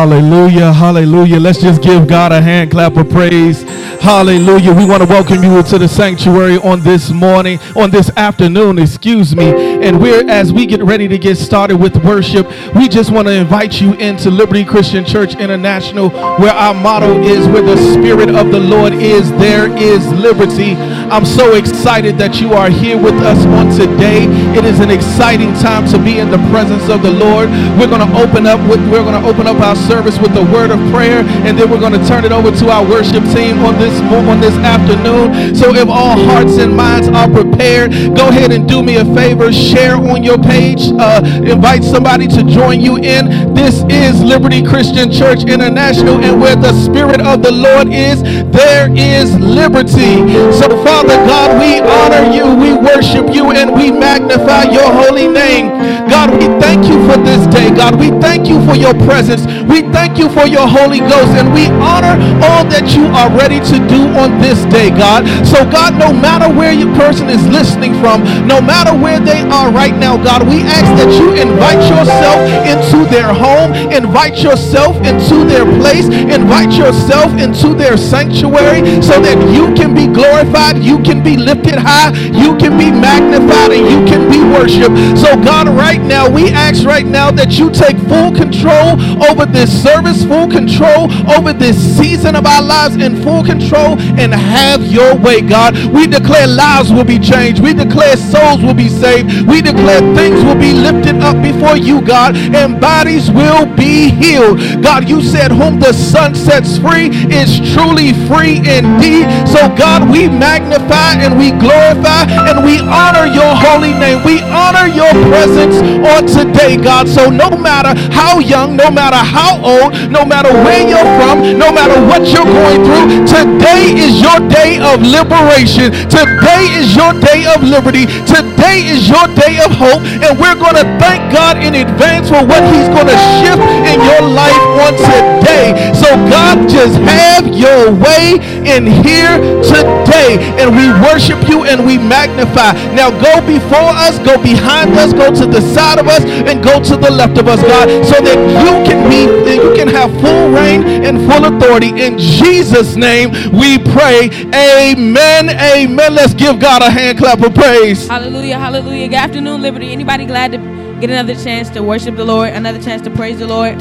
Hallelujah, hallelujah. Let's just give God a hand clap of praise. Hallelujah. We want to welcome you to the sanctuary on this morning, on this afternoon, excuse me. And we're, as we get ready to get started with worship, we just want to invite you into Liberty Christian Church International, where our motto is, where the Spirit of the Lord is, there is liberty. I'm so excited that you are here with us on today. It is an exciting time to be in the presence of the Lord. We're going to open up with, we're going to open up our service with the word of prayer, and then we're going to turn it over to our worship team on this on this afternoon. So if all hearts and minds are prepared, go ahead and do me a favor, share on your page, uh, invite somebody to join you in. This is Liberty Christian Church International, and where the Spirit of the Lord is, there is liberty. So Father God, we honor you, we worship you, and we magnify your holy name. God, we thank you for this day. God, we thank you for your presence. We thank you for your Holy Ghost, and we honor all that you are ready to do on this day, God. So, God, no matter where your person is listening from, no matter where they are right now, God, we ask that you invite yourself into their home, invite yourself into their place, invite yourself into their sanctuary so that you can be glorified, you can be lifted high, you can be magnified, and you can be worshiped. So, God, right now, we ask right now that you take full control over this service, full control over this season of our lives, in full control and have your way, God. We declare lives will be changed. We declare souls will be saved. We declare things will be lifted up before you, God, and bodies will be healed. God, you said, Whom the Son sets free is truly free indeed. So, God, we magnify and we glorify and we honor your holy name. We honor your presence on today, God. So, no matter how young, no matter how old, no matter where you're from, no matter what you're going through, today is your day of liberation. Today is your day of liberty. Today is your day of hope. And we're going to thank God in advance for what he's going to shift in your life on today. So God, just have your way in here today. And we worship you and we magnify. Now go before us, go behind us, go to the side of us, and go to the left of us, God, so that you can be then you can have full reign and full authority. In Jesus' name we pray. Amen. Amen. Let's give God a hand clap of praise. Hallelujah. Hallelujah. Good afternoon, Liberty. Anybody glad to get another chance to worship the Lord, another chance to praise the Lord?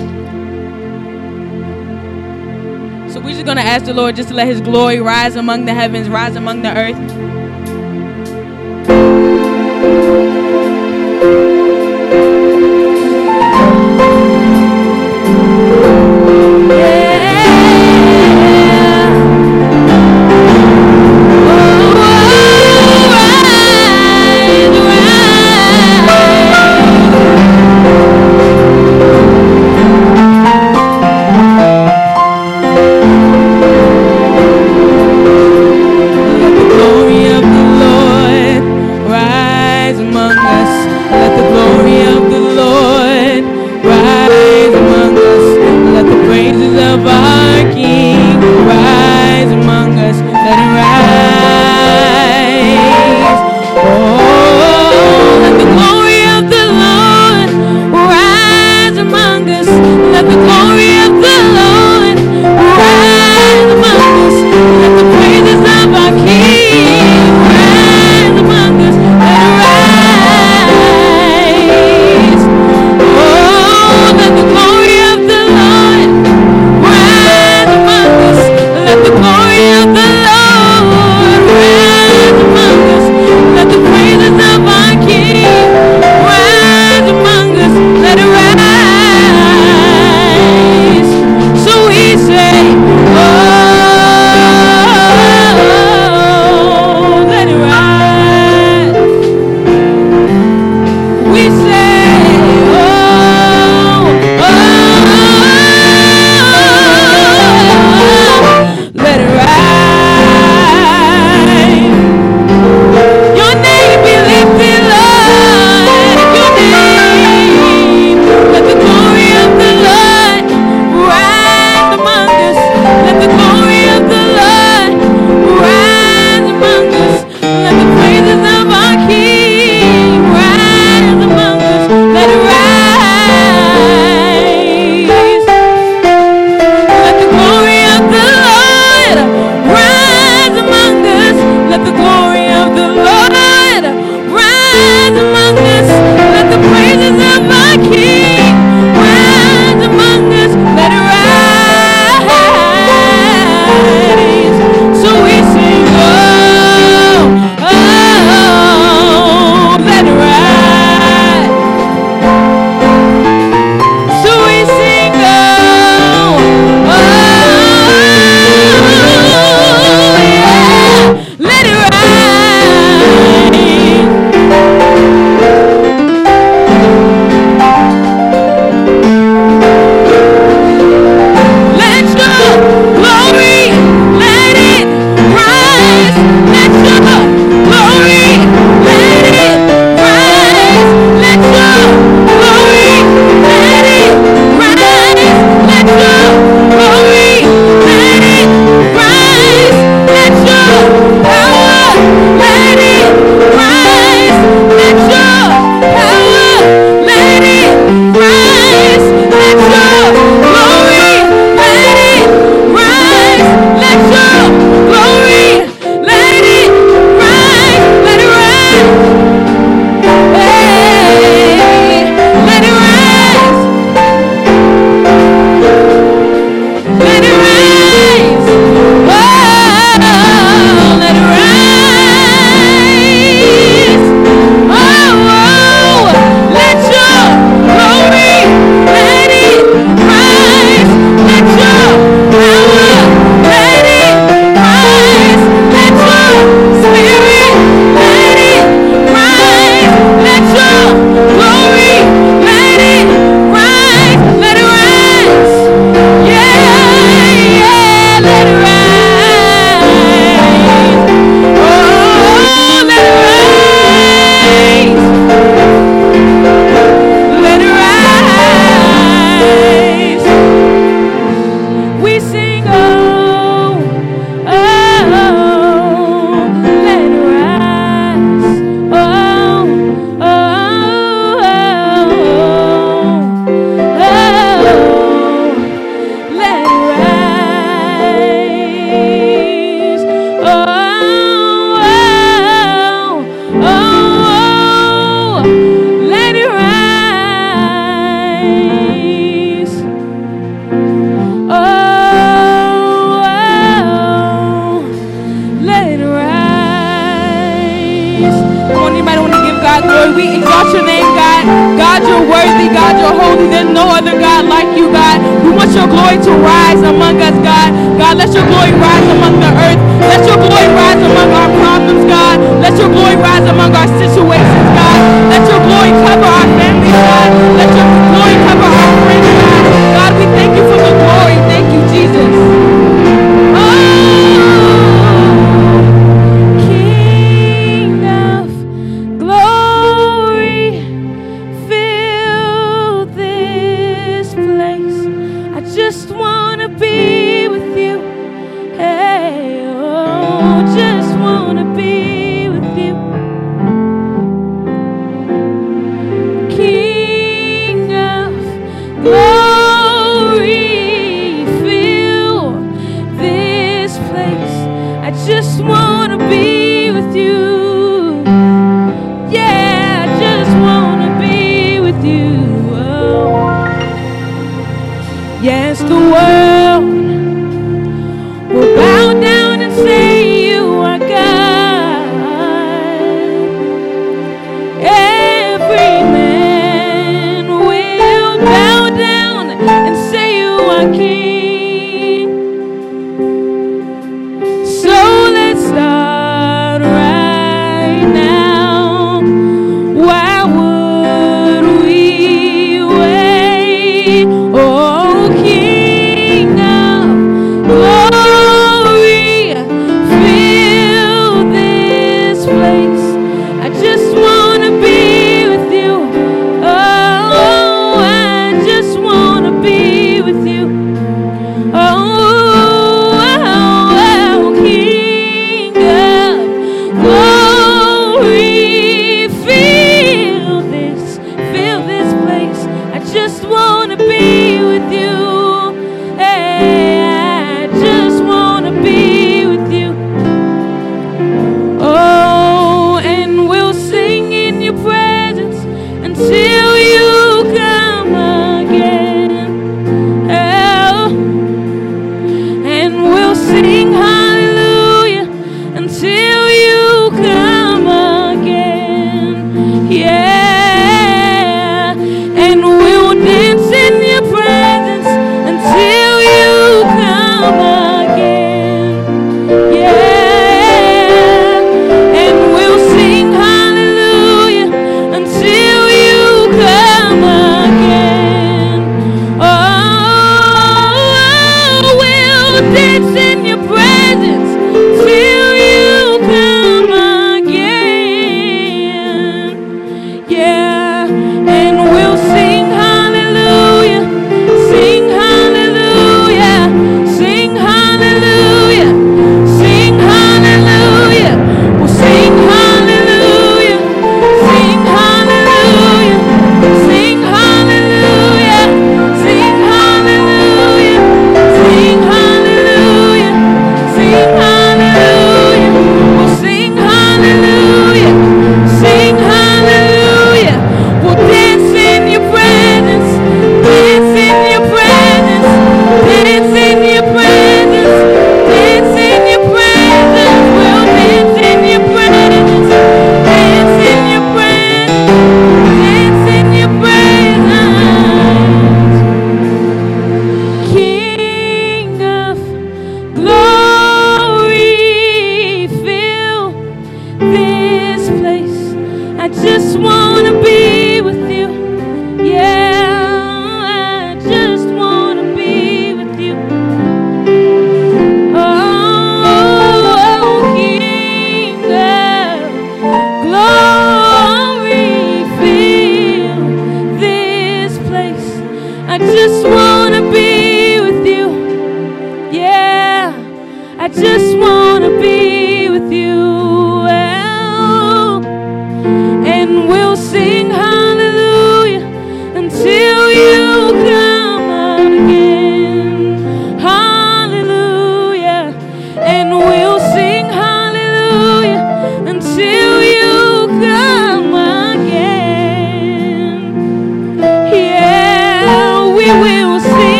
So we're just going to ask the Lord just to let his glory rise among the heavens, rise among the earth.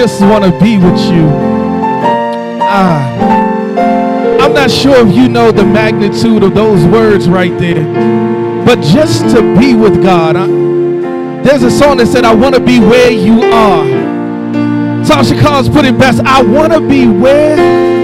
Just want to be with you. Ah, I'm not sure if you know the magnitude of those words right there, but just to be with God. I, there's a song that said, I want to be where you are. Tasha Cobbs put it best. I want to be where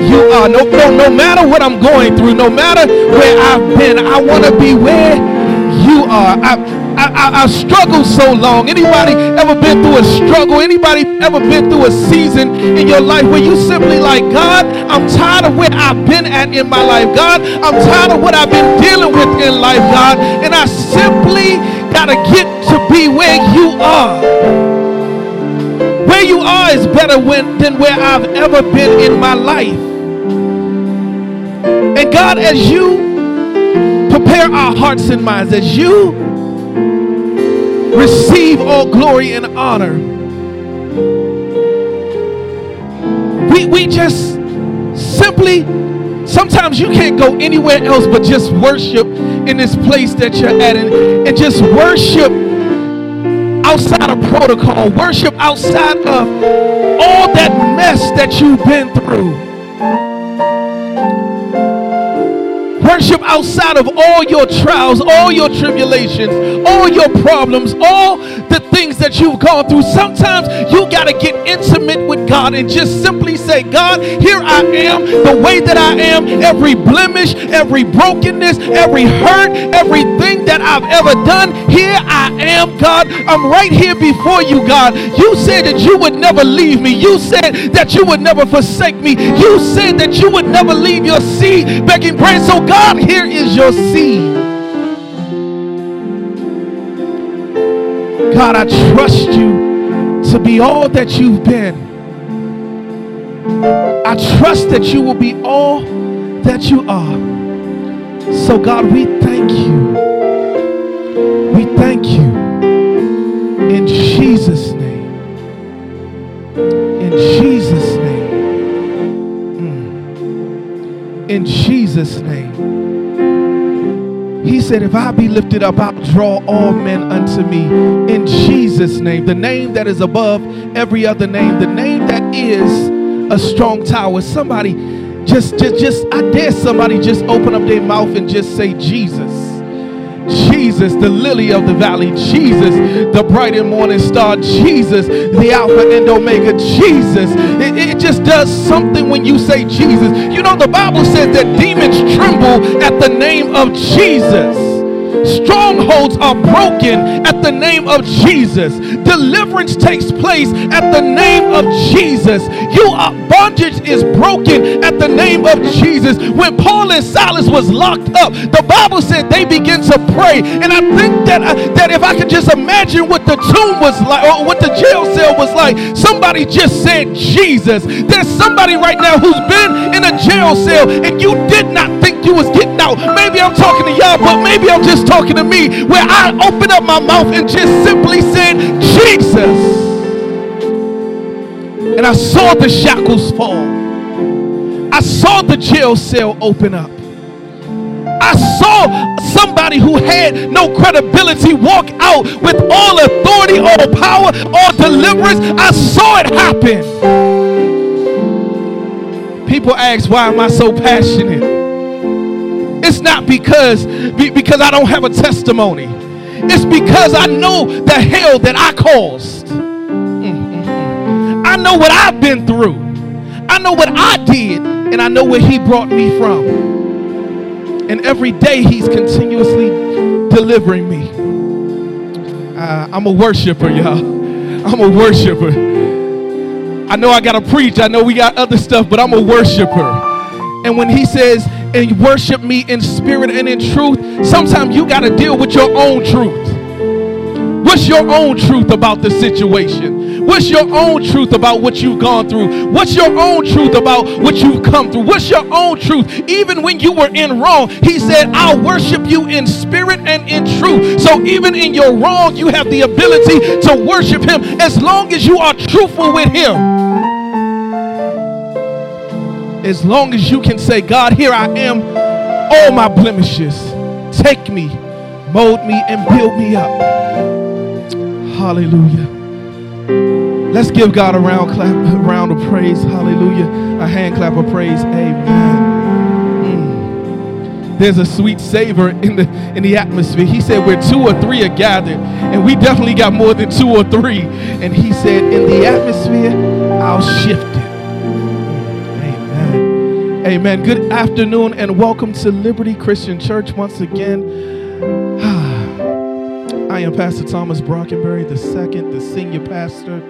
you are. No, no, no matter what I'm going through, no matter where I've been, I want to be where you are. I, I, I, I struggled so long. Anybody ever been through a struggle? Anybody ever been through a season in your life where you simply like, God, I'm tired of where I've been at in my life. God, I'm tired of what I've been dealing with in life, God. And I simply got to get to be where you are. Where you are is better when, than where I've ever been in my life. And God, as you prepare our hearts and minds, as you receive all glory and honor. We, we just simply, sometimes you can't go anywhere else but just worship in this place that you're at and, and just worship outside of protocol, worship outside of all that mess that you've been through. Worship outside of all your trials, all your tribulations, all your problems, all the things that you've gone through. Sometimes you got to get intimate with God and just simply say, God, here I am, the way that I am, every blemish, every brokenness, every hurt, everything that I've ever done, here I am, God. I'm right here before you, God. You said that you would never leave me. You said that you would never forsake me. You said that you would never leave your seed begging bread. So, God, God, here is your seed. God, I trust you to be all that you've been. I trust that you will be all that you are. So, God, we thank you. We thank you in Jesus' name. In Jesus' name. Mm. In Jesus' name. He said, If I be lifted up, I'll draw all men unto me. In Jesus' name, the name that is above every other name, the name that is a strong tower. Somebody just, just, just, I dare somebody just open up their mouth and just say, Jesus. Jesus, the lily of the valley, Jesus, the bright and morning star, Jesus, the Alpha and Omega, Jesus. It, it, just does something when you say Jesus. You know, the Bible says that demons tremble at the name of Jesus. Strongholds are broken at the name of Jesus. Deliverance takes place at the name of Jesus. You are bondage is broken at the name of Jesus. When Paul and Silas was locked up, the Bible said they began to pray. And I think that uh, that if I could just imagine what the tomb was like or what the jail cell was like, somebody just said Jesus. There's somebody right now who's been in a jail cell and you did not you was getting out. Maybe I'm talking to y'all, but maybe I'm just talking to me where I opened up my mouth and just simply said, Jesus. And I saw the shackles fall. I saw the jail cell open up. I saw somebody who had no credibility walk out with all authority, all power, all deliverance. I saw it happen. People ask, why am I so passionate? It's not because because I don't have a testimony. It's because I know the hell that I caused. Mm-hmm. I know what I've been through. I know what I did, and I know where He brought me from. And every day He's continuously delivering me. Uh, I'm a worshiper, y'all. I'm a worshiper. I know I got to preach. I know we got other stuff, but I'm a worshiper. And when He says, and worship me in spirit and in truth, sometimes you got to deal with your own truth. What's your own truth about the situation? What's your own truth about what you've gone through? What's your own truth about what you've come through? What's your own truth? Even when you were in wrong, he said, I'll worship you in spirit and in truth. So even in your wrong, you have the ability to worship him as long as you are truthful with him. As long as you can say, God, here I am, all my blemishes. Take me, mold me, and build me up. Hallelujah. Let's give God a round clap, a round of praise. Hallelujah. A hand clap of praise. Amen. Mm. There's a sweet savor in the in the atmosphere. He said, "Where two or three are gathered," and we definitely got more than two or three. And he said, "In the atmosphere, I'll shift it." Amen. Good afternoon, and welcome to Liberty Christian Church once again. I am Pastor Thomas Brockenberry, the second, the senior pastor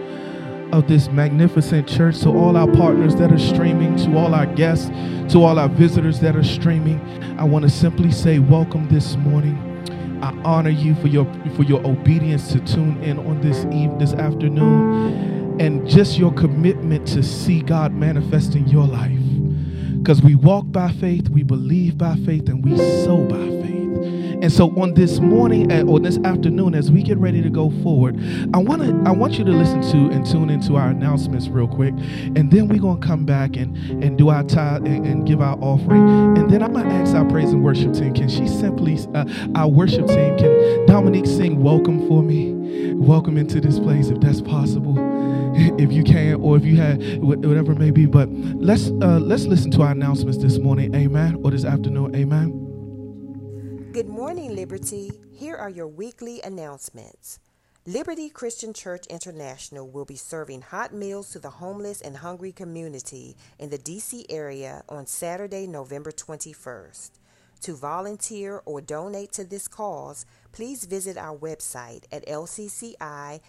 of this magnificent church. To all our partners that are streaming, to all our guests, to all our visitors that are streaming, I want to simply say welcome this morning. I honor you for your for your obedience to tune in on this eve this afternoon and just your commitment to see God manifest in your life. Because we walk by faith, we believe by faith, and we sow by faith. And so on this morning uh, or this afternoon, as we get ready to go forward, I want to I want you to listen to and tune into our announcements real quick, and then we're gonna come back and and do our tithe and, and give our offering, and then I'm gonna ask our praise and worship team, can she simply uh, our worship team can Dominique sing welcome for me, welcome into this place if that's possible if you can or if you had whatever it may be but let's uh, let's listen to our announcements this morning amen or this afternoon amen Good morning, Liberty. Here are your weekly announcements. Liberty Christian Church International will be serving hot meals to the homeless and hungry community in the DC area on Saturday, November 21st. To volunteer or donate to this cause, please visit our website at lccimd.org.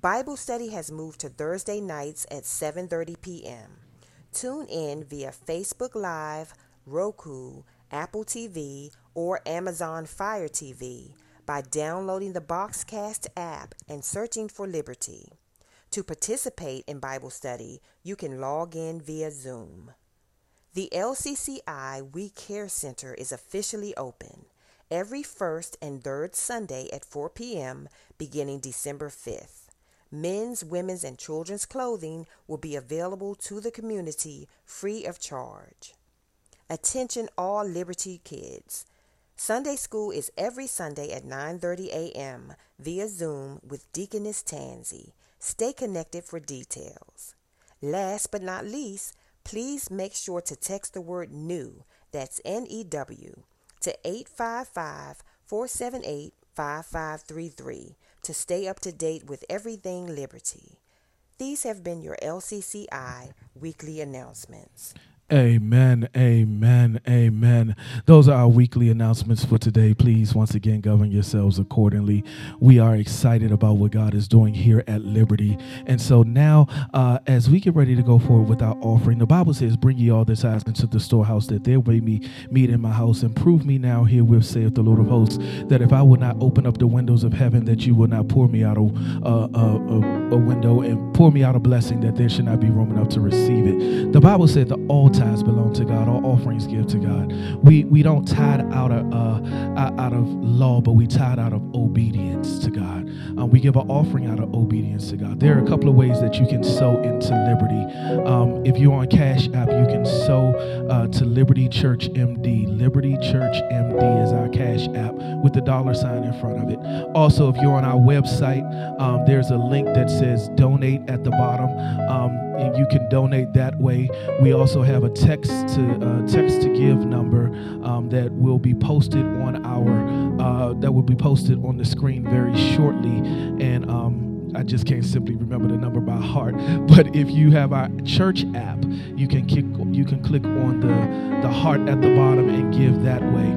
Bible study has moved to Thursday nights at 7:30 p.m. Tune in via Facebook Live, Roku, Apple TV, or Amazon Fire TV by downloading the Boxcast app and searching for Liberty. To participate in Bible study, you can log in via Zoom. The LCCI We Care Center is officially open every first and third Sunday at 4 p.m. beginning December 5th. Men's, women's, and children's clothing will be available to the community free of charge. Attention all Liberty kids. Sunday school is every Sunday at 9:30 a.m. via Zoom with Deaconess Tansy. Stay connected for details. Last but not least, please make sure to text the word new, that's N E W, to 855-478-5533 to stay up to date with everything Liberty. These have been your LCCI weekly announcements. Amen, amen, amen. Those are our weekly announcements for today. Please, once again, govern yourselves accordingly. We are excited about what God is doing here at Liberty. And so now, uh, as we get ready to go forward with our offering, the Bible says, Bring ye all this tithes into the storehouse, that there may be meat in my house. And prove me now herewith, saith the Lord of hosts, that if I will not open up the windows of heaven, that you will not pour me out uh, a, a window and pour me out a blessing, that there should not be room enough to receive it. The Bible said, The all tithes belong to God. All offerings give to God. We we don't tithe out of uh, out of law, but we tithe out of obedience to God. Um, we give an offering out of obedience to God. There are a couple of ways that you can sow into liberty. Um, if you're on Cash App, you can sow uh, to Liberty Church MD. Liberty Church MD is our Cash App with the dollar sign in front of it. Also, if you're on our website, um, there's a link that says donate at the bottom. And you can donate that way. We also have a text to uh, text to give number um, that will be posted on our uh, that will be posted on the screen very shortly, and. Um, I just can't simply remember the number by heart. But if you have our church app, you can kick, you can click on the the heart at the bottom and give that way.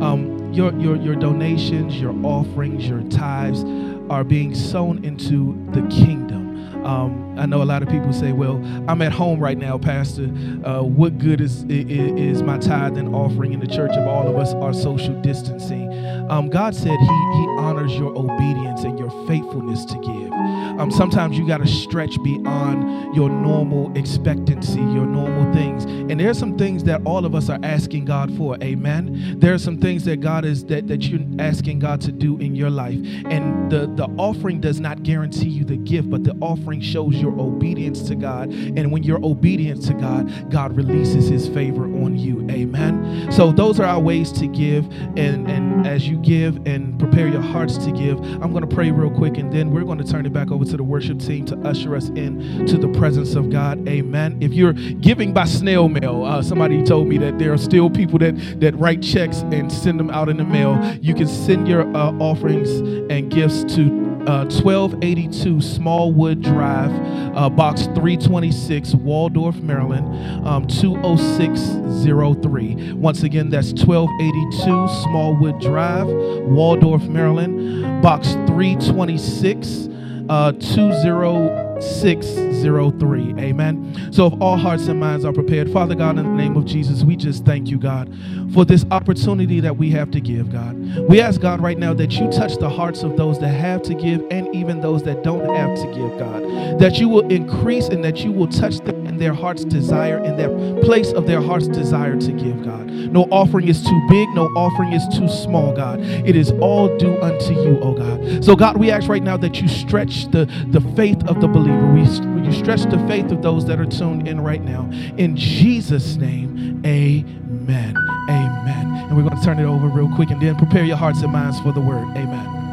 Um, your your your donations, your offerings, your tithes are being sown into the kingdom. Um, I know a lot of people say, "Well, I'm at home right now, Pastor. Uh, what good is, is, is my tithe and offering in the church if all of us are social distancing?" Um, God said He He honors your obedience and your faithfulness to give. Um, sometimes you got to stretch beyond your normal expectancy, your normal things, And there are some things that all of us are asking God for. Amen. There are some things that God is that, that you're asking God to do in your life. And the, the offering does not guarantee you the gift, but the offering shows your obedience to God. And when you're obedient to God, God releases his favor on you. Amen. So those are our ways to give. And, and as you give and prepare your hearts to give, I'm going to pray real quick and then we're going to turn it back over to the worship team to usher us in to the presence of God. Amen. If you're giving by snail mail, uh, somebody told me that there are still people that, that write checks and send them out in the mail. You can send your uh, offerings and gifts to uh, 1282 Smallwood Drive, uh, box 326, Waldorf, Maryland, um, 20603. Once again, that's 1282 Smallwood Drive, Waldorf, Maryland, box 326, uh, 20603. Amen. So, if all hearts and minds are prepared, Father God, in the name of Jesus, we just thank you, God, for this opportunity that we have to give, God. We ask, God, right now that you touch the hearts of those that have to give and even those that don't have to give, God. That you will increase and that you will touch them their heart's desire, in their place of their heart's desire to give, God. No offering is too big, no offering is too small, God. It is all due unto you, oh God. So, God, we ask right now that you stretch the, the faith of the believer. We, you stretch the faith of those that are tuned in right now. In Jesus' name, amen. Amen. And we're going to turn it over real quick and then prepare your hearts and minds for the word. Amen.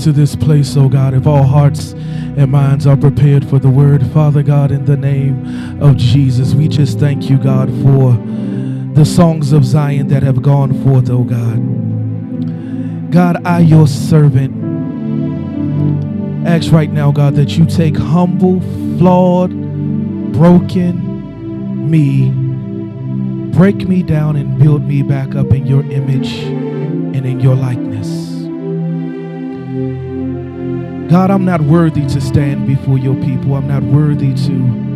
Into this place, oh God. If all hearts and minds are prepared for the word, Father God, in the name of Jesus, we just thank you, God, for the songs of Zion that have gone forth, oh God. God, I, your servant, ask right now, God, that you take humble, flawed, broken me, break me down, and build me back up in your image and in your likeness. God, I'm not worthy to stand before your people. I'm not worthy to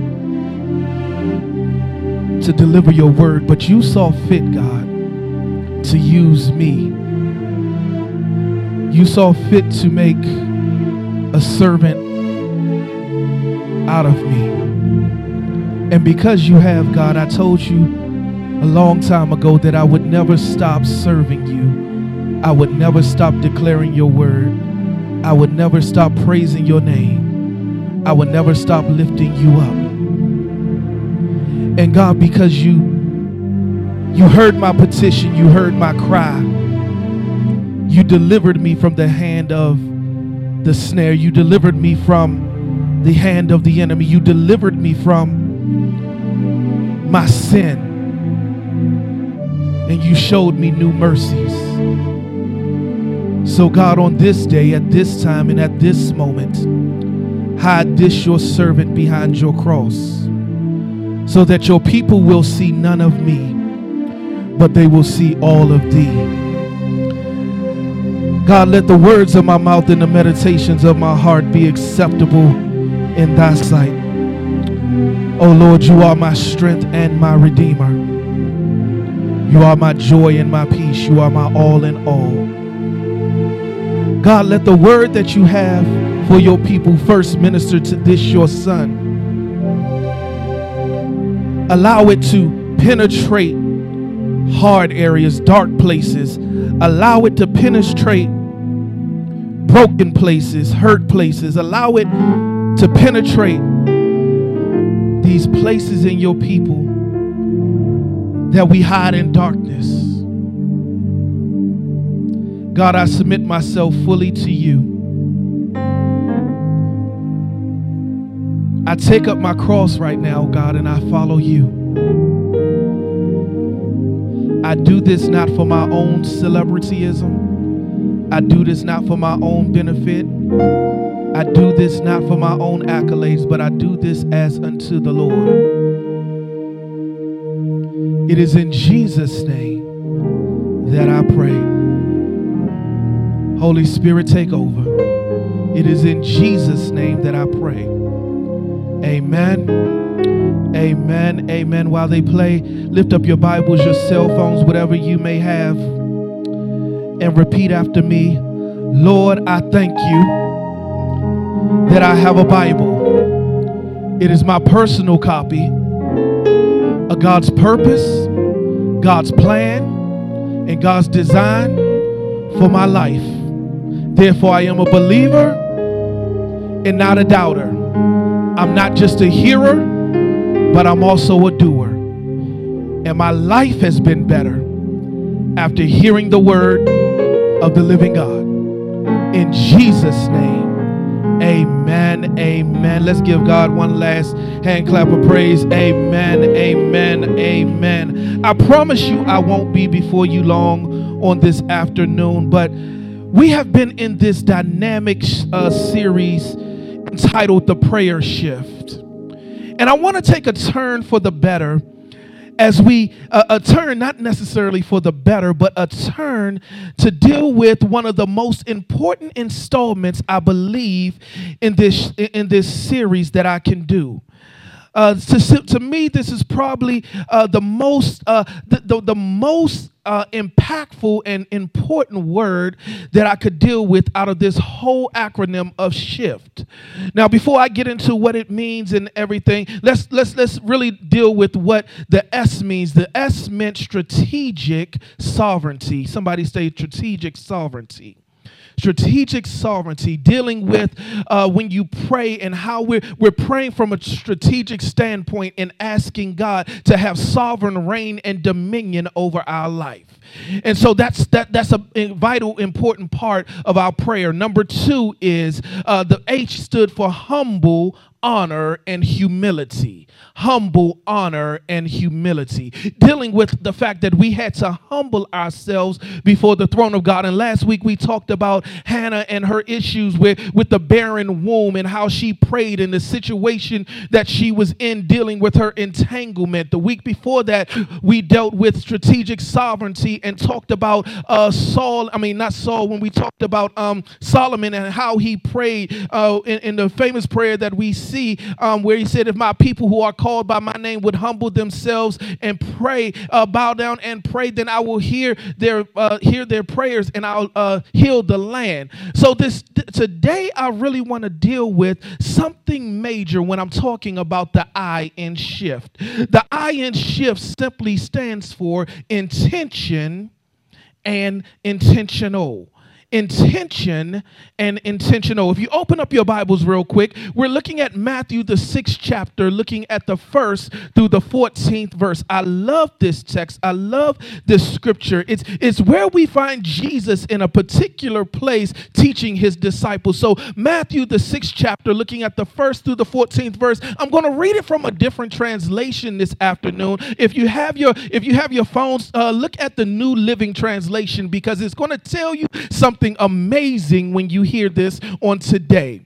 to deliver your word, but you saw fit, God, to use me. You saw fit to make a servant out of me. And because you have, God, I told you a long time ago that I would never stop serving you. I would never stop declaring your word. I would never stop praising your name. I would never stop lifting you up. And God, because you you heard my petition, you heard my cry. You delivered me from the hand of the snare. You delivered me from the hand of the enemy. You delivered me from my sin. And you showed me new mercies. So, God, on this day, at this time, and at this moment, hide this your servant behind your cross so that your people will see none of me, but they will see all of thee. God, let the words of my mouth and the meditations of my heart be acceptable in thy sight. Oh Lord, you are my strength and my redeemer. You are my joy and my peace. You are my all in all. God, let the word that you have for your people first minister to this your son. Allow it to penetrate hard areas, dark places. Allow it to penetrate broken places, hurt places. Allow it to penetrate these places in your people that we hide in darkness. God, I submit myself fully to you. I take up my cross right now, God, and I follow you. I do this not for my own celebrityism. I do this not for my own benefit. I do this not for my own accolades, but I do this as unto the Lord. It is in Jesus' name that I pray. Holy Spirit, take over. It is in Jesus' name that I pray. Amen. Amen. Amen. While they play, lift up your Bibles, your cell phones, whatever you may have, and repeat after me Lord, I thank you that I have a Bible. It is my personal copy of God's purpose, God's plan, and God's design for my life. Therefore, I am a believer and not a doubter. I'm not just a hearer, but I'm also a doer. And my life has been better after hearing the word of the living God. In Jesus' name, amen. Amen. Let's give God one last hand clap of praise. Amen. Amen. Amen. I promise you, I won't be before you long on this afternoon, but we have been in this dynamic uh, series entitled The Prayer Shift. And I want to take a turn for the better as we uh, a turn not necessarily for the better but a turn to deal with one of the most important installments i believe in this in this series that i can do uh, to, to me, this is probably uh, the most uh, the, the, the most uh, impactful and important word that I could deal with out of this whole acronym of shift. Now, before I get into what it means and everything, let's let's let's really deal with what the S means. The S meant strategic sovereignty. Somebody say strategic sovereignty strategic sovereignty, dealing with uh, when you pray and how we're, we're praying from a strategic standpoint and asking God to have sovereign reign and dominion over our life. And so that's that that's a, vital important part of our prayer. Number two is uh, the H stood for humble, honor, and humility humble honor and humility, dealing with the fact that we had to humble ourselves before the throne of God. And last week we talked about Hannah and her issues with, with the barren womb and how she prayed in the situation that she was in, dealing with her entanglement. The week before that, we dealt with strategic sovereignty and talked about uh, Saul. I mean, not Saul, when we talked about um, Solomon and how he prayed uh, in, in, the famous prayer that we see um, where he said, If my people who are called by my name would humble themselves and pray, uh, bow down and pray, then I will hear their uh, hear their prayers and I'll uh, heal the land. So this th- today I really want to deal with something major when I'm talking about the I in shift. The I in shift simply stands for intention and intentional intention and intentional. If you open up your Bibles real quick, we're looking at Matthew, the sixth chapter, looking at the first through the 14th verse. I love this text. I love this scripture. It's, it's where we find Jesus in a particular place teaching his disciples. So, Matthew, the sixth chapter, looking at the first through the 14th verse, I'm going to read it from a different translation this afternoon. If you have your if you have your phones, uh, look at the New Living Translation because it's going to tell you something something amazing when you hear this on today.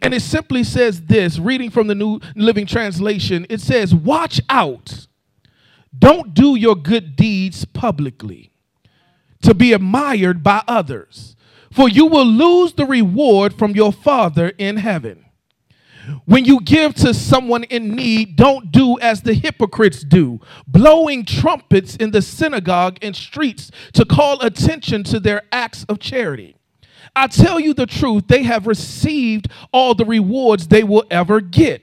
And it simply says this reading from the New Living Translation it says, Watch out. Don't do your good deeds publicly to be admired by others, for you will lose the reward from your Father in heaven. When you give to someone in need, don't do as the hypocrites do, blowing trumpets in the synagogue and streets to call attention to their acts of charity. I tell you the truth, they have received all the rewards they will ever get.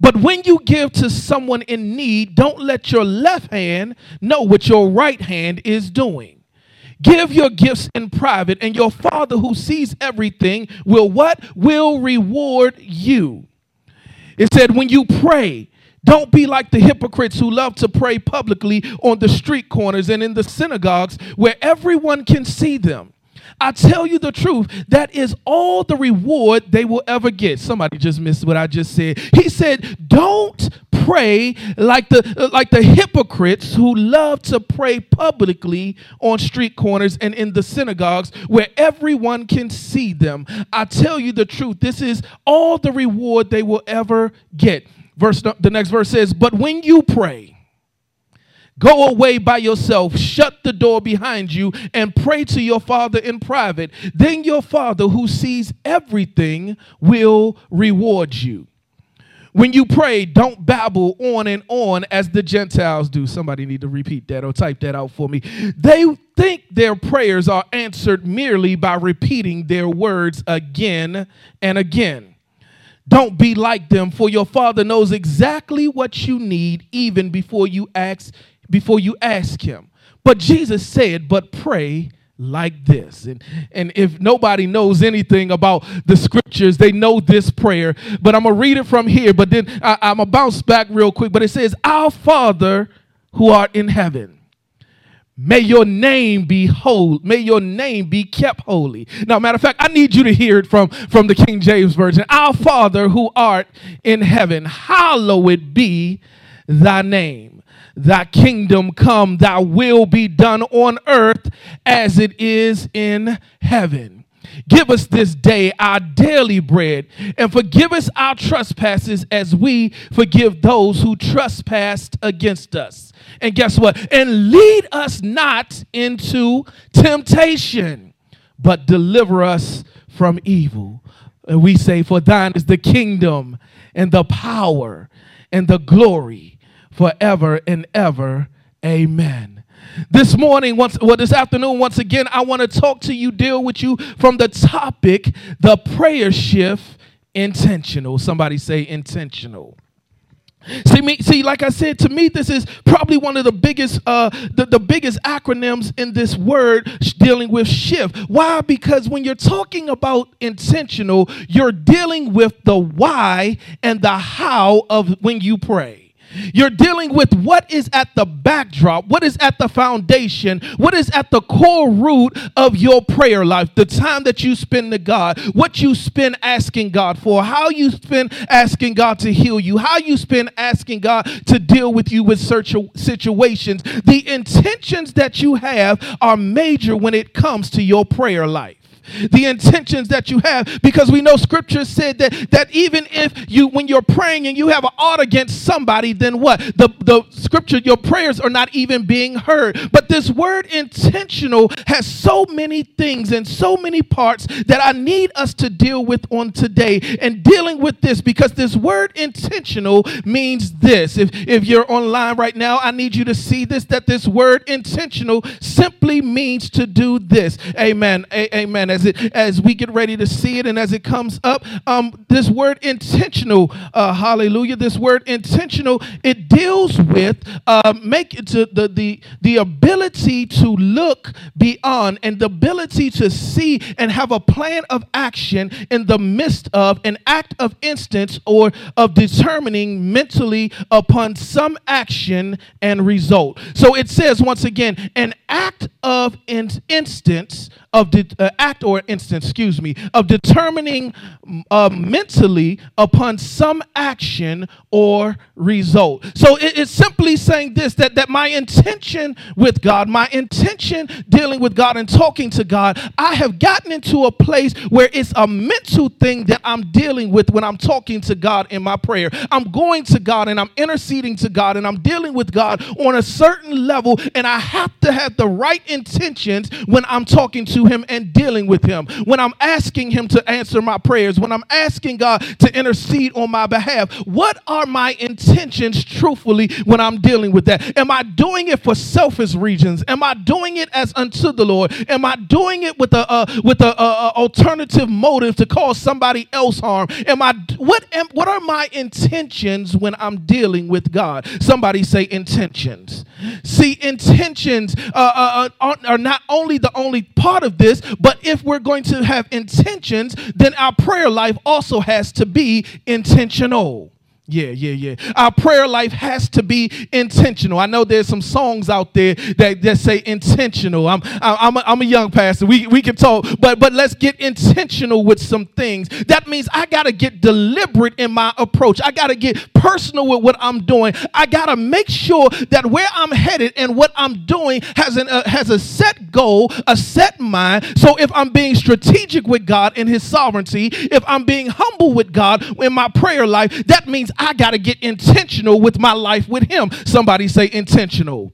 But when you give to someone in need, don't let your left hand know what your right hand is doing Give your gifts in private, and your Father who sees everything will what? Will reward you. It said, when you pray, don't be like the hypocrites who love to pray publicly on the street corners and in the synagogues where everyone can see them. I tell you the truth, that is all the reward they will ever get. Somebody just missed what I just said. He said, Don't pray like the like the hypocrites who love to pray publicly on street corners and in the synagogues where everyone can see them. I tell you the truth, this is all the reward they will ever get. Verse the next verse says, "But when you pray, Go away by yourself, shut the door behind you, and pray to your Father in private. Then your Father, who sees everything, will reward you. When you pray, don't babble on and on as the Gentiles do. Somebody need to repeat that or type that out for me. They think their prayers are answered merely by repeating their words again and again. Don't be like them, for your Father knows exactly what you need even before you ask before you ask him. But Jesus said, "But pray like this. And, and if nobody knows anything about the scriptures, they know this prayer. But I'm going to read it from here. But then I, I'm going to bounce back real quick. But it says, Our Father who art in heaven. May your name be holy. May your name be kept holy. Now, matter of fact, I need you to hear it from, from the King James Version. Our Father who art in heaven, hallowed be thy name. Thy kingdom come, thy will be done on earth as it is in heaven. Give us this day our daily bread, and forgive us our trespasses as we forgive those who trespassed against us. And guess what? And lead us not into temptation, but deliver us from evil. And we say, For thine is the kingdom and the power and the glory forever and ever. Amen. This morning, once well, this afternoon, once again, I want to talk to you, deal with you from the topic, the prayer shift intentional. Somebody say intentional. See me, see, like I said, to me, this is probably one of the biggest, uh, the, the biggest acronyms in this word dealing with shift. Why? Because when you're talking about intentional, you're dealing with the why and the how of when you pray. You're dealing with what is at the backdrop, what is at the foundation, what is at the core root of your prayer life, the time that you spend to God, what you spend asking God for, how you spend asking God to heal you, how you spend asking God to deal with you with search situations. The intentions that you have are major when it comes to your prayer life the intentions that you have because we know scripture said that that even if you when you're praying and you have an ought against somebody then what? The the scripture your prayers are not even being heard. But this word intentional has so many things and so many parts that I need us to deal with on today. And dealing with this because this word intentional means this. If if you're online right now I need you to see this that this word intentional simply means to do this. Amen. A- amen. As it as we get ready to see it and as it comes up. Um, this word intentional, uh, hallelujah. This word intentional, it deals with uh, make it to the the the ability to look beyond and the ability to see and have a plan of action in the midst of an act of instance or of determining mentally upon some action and result. So it says once again, an act of in- instance of the de- uh, act or instance, excuse me, of determining uh, mentally upon some action or result. So it, it's simply saying this that, that my intention with God, my intention dealing with God and talking to God, I have gotten into a place where it's a mental thing that I'm dealing with when I'm talking to God in my prayer. I'm going to God and I'm interceding to God and I'm dealing with God on a certain level, and I have to have the right intentions when I'm talking to Him and dealing with Him. When I'm asking Him to answer my prayers, when I'm asking God to intercede on my behalf, what are my intentions truthfully when I'm dealing with that? Am I doing it for selfish reasons? Am I doing it as unto the Lord? Am I doing it with a uh, with a, alternative motive to cause somebody else harm? Am I what am, what are my intentions when I'm dealing with God? Somebody say intentions. See, intentions uh, uh, are, are not only the only part of this, but if we're going to have intentions, then our prayer life also has to be intentional. Yeah, yeah, yeah. Our prayer life has to be intentional. I know there's some songs out there that, that say intentional. I'm I'm a, I'm a young pastor. We we can talk, but but let's get intentional with some things. That means I got to get deliberate in my approach. I got to get personal with what I'm doing. I got to make sure that where I'm headed and what I'm doing has an uh, has a set goal, a set mind. So if I'm being strategic with God in his sovereignty, if I'm being humble with God in my prayer life, that means I got to get intentional with my life with Him. Somebody say intentional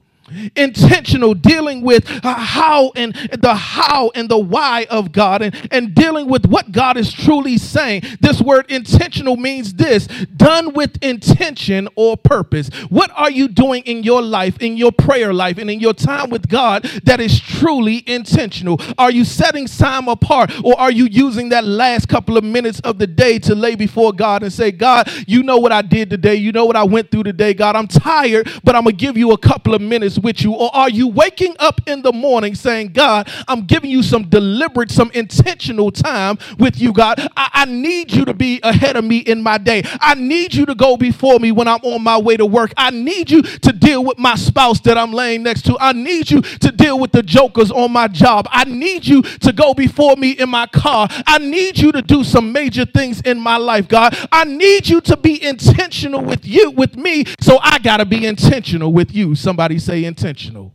intentional dealing with uh, how and the how and the why of God and, and dealing with what God is truly saying. This word intentional means this done with intention or purpose. What are you doing in your life, in your prayer life, and in your time with God that is truly intentional? Are you setting time apart or are you using that last couple of minutes of the day to lay before God and say, God, you know what I did today, you know what I went through today, God, I'm tired, but I'm gonna give you a couple of minutes with you? Or are you waking up in the morning saying, God, I'm giving you some deliberate, some intentional time with you, God? I, I need you to be ahead of me in my day. I need you to go before me when I'm on my way to work. I need you to deal with my spouse that I'm laying next to. I need you to deal with the jokers on my job. I need you to go before me in my car. I need you to do some major things in my life, God. I need you to be intentional with you, with me. So I got to be intentional with you. Somebody say intentional.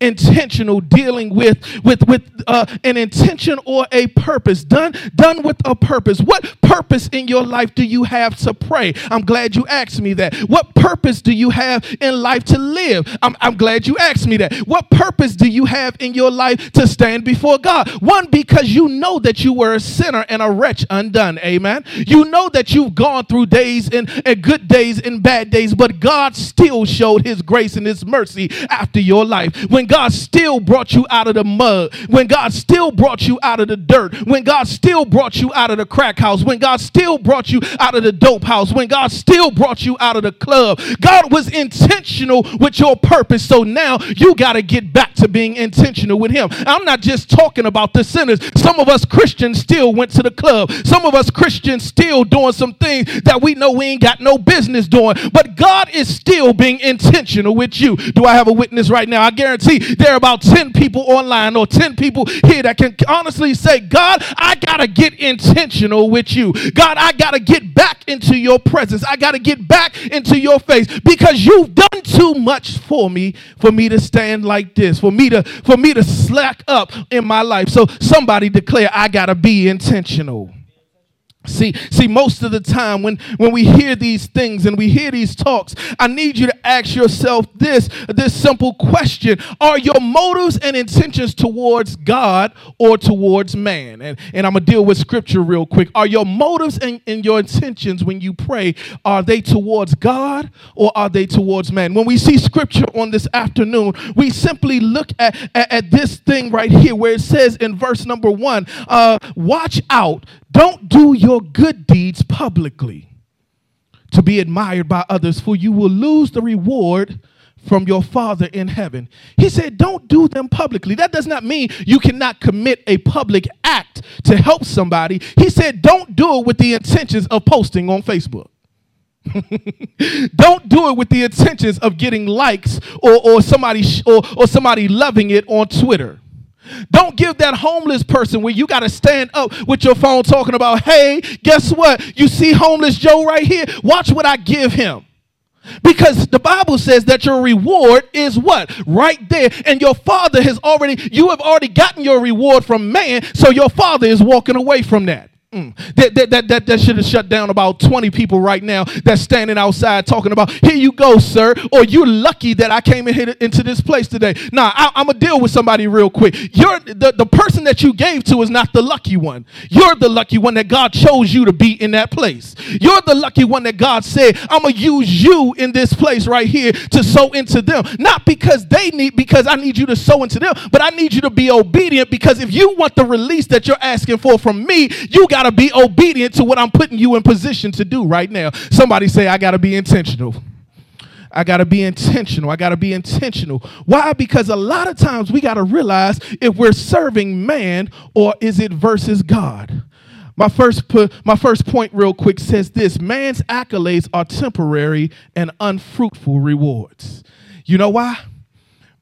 Intentional dealing with with with uh, an intention or a purpose. Done done with a purpose. What purpose in your life do you have to pray? I'm glad you asked me that. What purpose do you have in life to live? I'm, I'm glad you asked me that. What purpose do you have in your life to stand before god? One because you know that you were a sinner and a wretch undone. Amen. You know that you've gone through days and, and good days and bad days but god still showed his grace and his mercy after your life. When god still brought you out of the mud when god still brought you out of the dirt when god still brought you out of the crack house when god still brought you out of the dope house when god still brought you out of the club. God was intentional with your purpose so now you got to get back to being intentional with him. I'm not just talking about the sinners. Some of us christians still went to the club. Some of us christians still doing some things that we know we ain't got no business doing. But god is still being intentional with you. Do i have a witness right now? I guarantee there are about 10 people online or 10 people here that can honestly say god i gotta get intentional with you. God i gotta get back into your presence. I gotta get back into your face because you've done too much for me for me to stand like this for me to for me to slack up in my life. So somebody declare i gotta be intentional See, see, most of the time when, when we hear these things and we hear these talks, I need you to ask yourself this, this simple question. Are your motives and intentions towards God or towards man? And, and I'm gonna deal with scripture real quick. Are your motives and, and your intentions when you pray, are they towards God or are they towards man? When we see scripture on this afternoon, we simply look at, at, at this thing right here where it says in verse number one, uh, watch out don't do your good deeds publicly to be admired by others, for you will lose the reward from your Father in heaven. He said, Don't do them publicly. That does not mean you cannot commit a public act to help somebody. He said, Don't do it with the intentions of posting on Facebook. Don't do it with the intentions of getting likes or, or somebody sh- or, or somebody loving it on Twitter. Don't give that homeless person where you got to stand up with your phone talking about, hey, guess what? You see homeless Joe right here? Watch what I give him. Because the Bible says that your reward is what? Right there. And your father has already, you have already gotten your reward from man, so your father is walking away from that. Mm. That, that, that, that, that should have shut down about 20 people right now that's standing outside talking about, here you go, sir, or you're lucky that I came in here into this place today. Now, I, am going to deal with somebody real quick. You're, the, the person that you gave to is not the lucky one. You're the lucky one that God chose you to be in that place. You're the lucky one that God said, I'm going to use you in this place right here to sow into them. Not because they need, because I need you to sow into them, but I need you to be obedient because if you want the release that you're asking for from me, you got got to be obedient to what I'm putting you in position to do right now. Somebody say, I got to be intentional. I got to be intentional. I got to be intentional. Why? Because a lot of times we got to realize if we're serving man or is it versus God. My first, my first point, real quick, says this man's accolades are temporary and unfruitful rewards. You know why?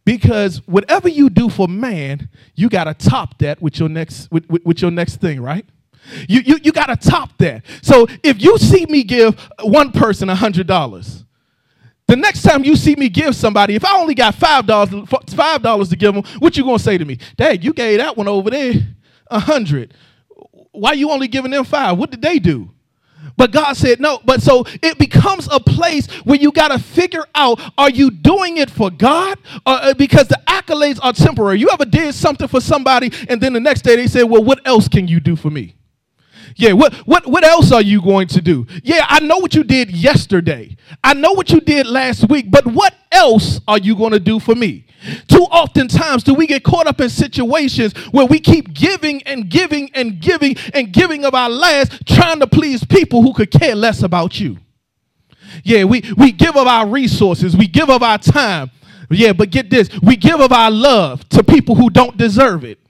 Because whatever you do for man, you got to top that with your next with, with, with your next thing, right? You, you, you got to top that. So if you see me give one person $100, the next time you see me give somebody, if I only got $5, $5 to give them, what you going to say to me? Dad, you gave that one over there 100 Why you only giving them five? What did they do? But God said no. But so it becomes a place where you got to figure out are you doing it for God? Or, uh, because the accolades are temporary. You ever did something for somebody and then the next day they say, well, what else can you do for me? Yeah, what, what, what else are you going to do? Yeah, I know what you did yesterday. I know what you did last week, but what else are you going to do for me? Too often times do we get caught up in situations where we keep giving and giving and giving and giving of our last, trying to please people who could care less about you. Yeah, we, we give of our resources, we give of our time. Yeah, but get this we give of our love to people who don't deserve it.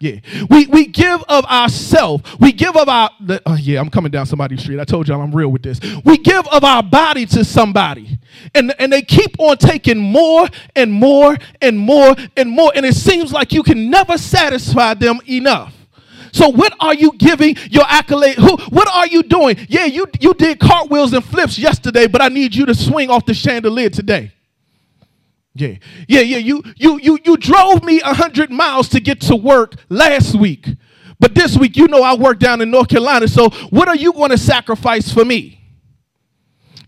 Yeah. We, we give of ourselves. We give of our, the, oh yeah, I'm coming down somebody's street. I told y'all I'm real with this. We give of our body to somebody. And, and they keep on taking more and more and more and more. And it seems like you can never satisfy them enough. So what are you giving your accolade? Who, what are you doing? Yeah, you, you did cartwheels and flips yesterday, but I need you to swing off the chandelier today. Yeah, yeah, yeah. You you you you drove me a hundred miles to get to work last week, but this week you know I work down in North Carolina. So what are you going to sacrifice for me?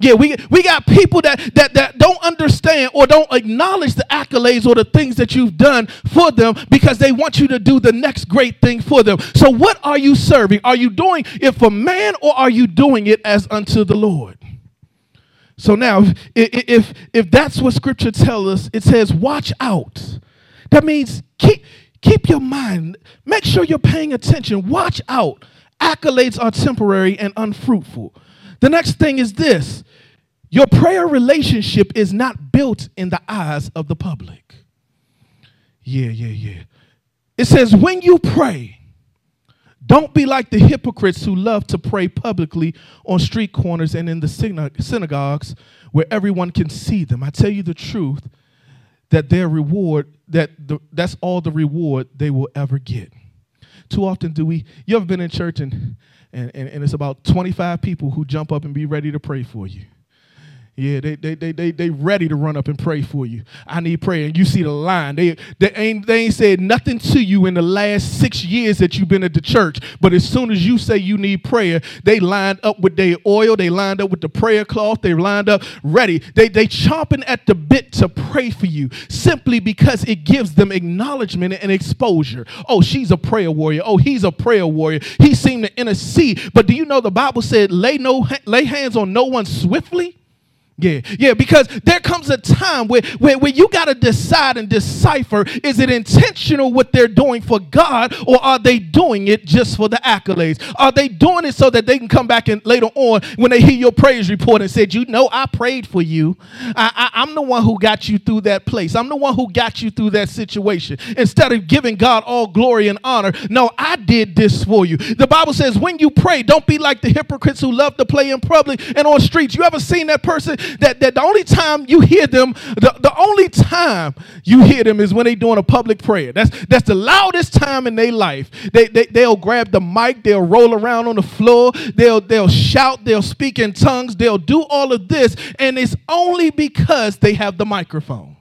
Yeah, we, we got people that, that, that don't understand or don't acknowledge the accolades or the things that you've done for them because they want you to do the next great thing for them. So, what are you serving? Are you doing it for man or are you doing it as unto the Lord? So now, if, if, if that's what scripture tells us, it says, watch out. That means keep, keep your mind, make sure you're paying attention, watch out. Accolades are temporary and unfruitful. The next thing is this your prayer relationship is not built in the eyes of the public. Yeah, yeah, yeah. It says, when you pray, don't be like the hypocrites who love to pray publicly on street corners and in the synagogues where everyone can see them. I tell you the truth that their reward, that the, that's all the reward they will ever get. Too often do we, you ever been in church and, and, and, and it's about 25 people who jump up and be ready to pray for you? Yeah, they, they, they, they, they ready to run up and pray for you. I need prayer. And you see the line. They, they, ain't, they ain't said nothing to you in the last six years that you've been at the church. But as soon as you say you need prayer, they lined up with their oil. They lined up with the prayer cloth. They lined up ready. They, they chomping at the bit to pray for you simply because it gives them acknowledgement and exposure. Oh, she's a prayer warrior. Oh, he's a prayer warrior. He seemed to intercede. But do you know the Bible said lay, no, lay hands on no one swiftly? Yeah, yeah, because there comes a time where, where, where you got to decide and decipher is it intentional what they're doing for God or are they doing it just for the accolades? Are they doing it so that they can come back and later on when they hear your praise report and said, You know, I prayed for you. I, I, I'm the one who got you through that place. I'm the one who got you through that situation. Instead of giving God all glory and honor, no, I did this for you. The Bible says, When you pray, don't be like the hypocrites who love to play in public and on streets. You ever seen that person? That, that the only time you hear them, the, the only time you hear them is when they're doing a public prayer. That's that's the loudest time in their life. They, they they'll grab the mic, they'll roll around on the floor, they'll they'll shout, they'll speak in tongues, they'll do all of this, and it's only because they have the microphone.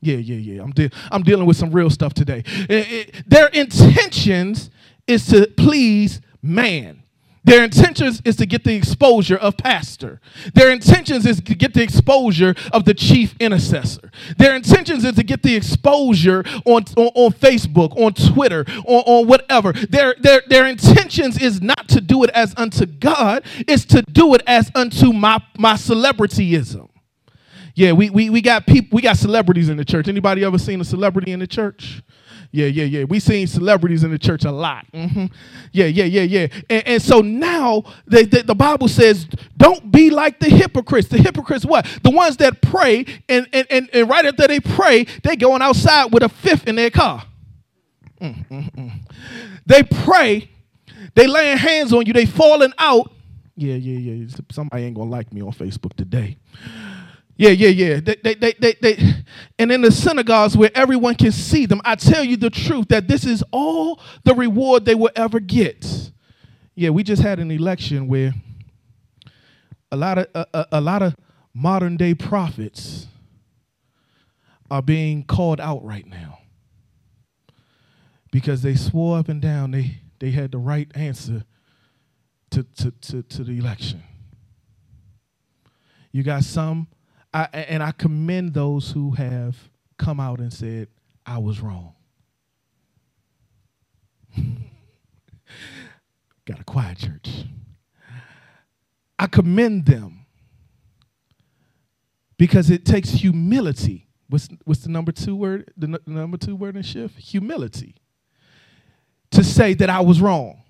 Yeah, yeah, yeah. I'm de- I'm dealing with some real stuff today. It, it, their intentions is to please man. Their intentions is to get the exposure of pastor. Their intentions is to get the exposure of the chief intercessor. Their intentions is to get the exposure on, on, on Facebook, on Twitter, on, on whatever. Their, their, their intentions is not to do it as unto God, it's to do it as unto my, my celebrityism. Yeah, we, we, we got people, we got celebrities in the church. Anybody ever seen a celebrity in the church? Yeah, yeah, yeah. We seen celebrities in the church a lot. Mm-hmm. Yeah, yeah, yeah, yeah. And, and so now the, Bible says, don't be like the hypocrites. The hypocrites, what? The ones that pray, and, and, and, and right after they pray, they going outside with a fifth in their car. Mm-mm-mm. They pray, they laying hands on you, they falling out. Yeah, yeah, yeah. Somebody ain't gonna like me on Facebook today. Yeah, yeah, yeah. They, they, they, they, they, and in the synagogues where everyone can see them, I tell you the truth that this is all the reward they will ever get. Yeah, we just had an election where a lot of a, a lot of modern day prophets are being called out right now because they swore up and down they, they had the right answer to, to, to, to the election. You got some I, and I commend those who have come out and said, I was wrong. Got a quiet church. I commend them because it takes humility. What's, what's the number two word? The, n- the number two word in shift? Humility. To say that I was wrong.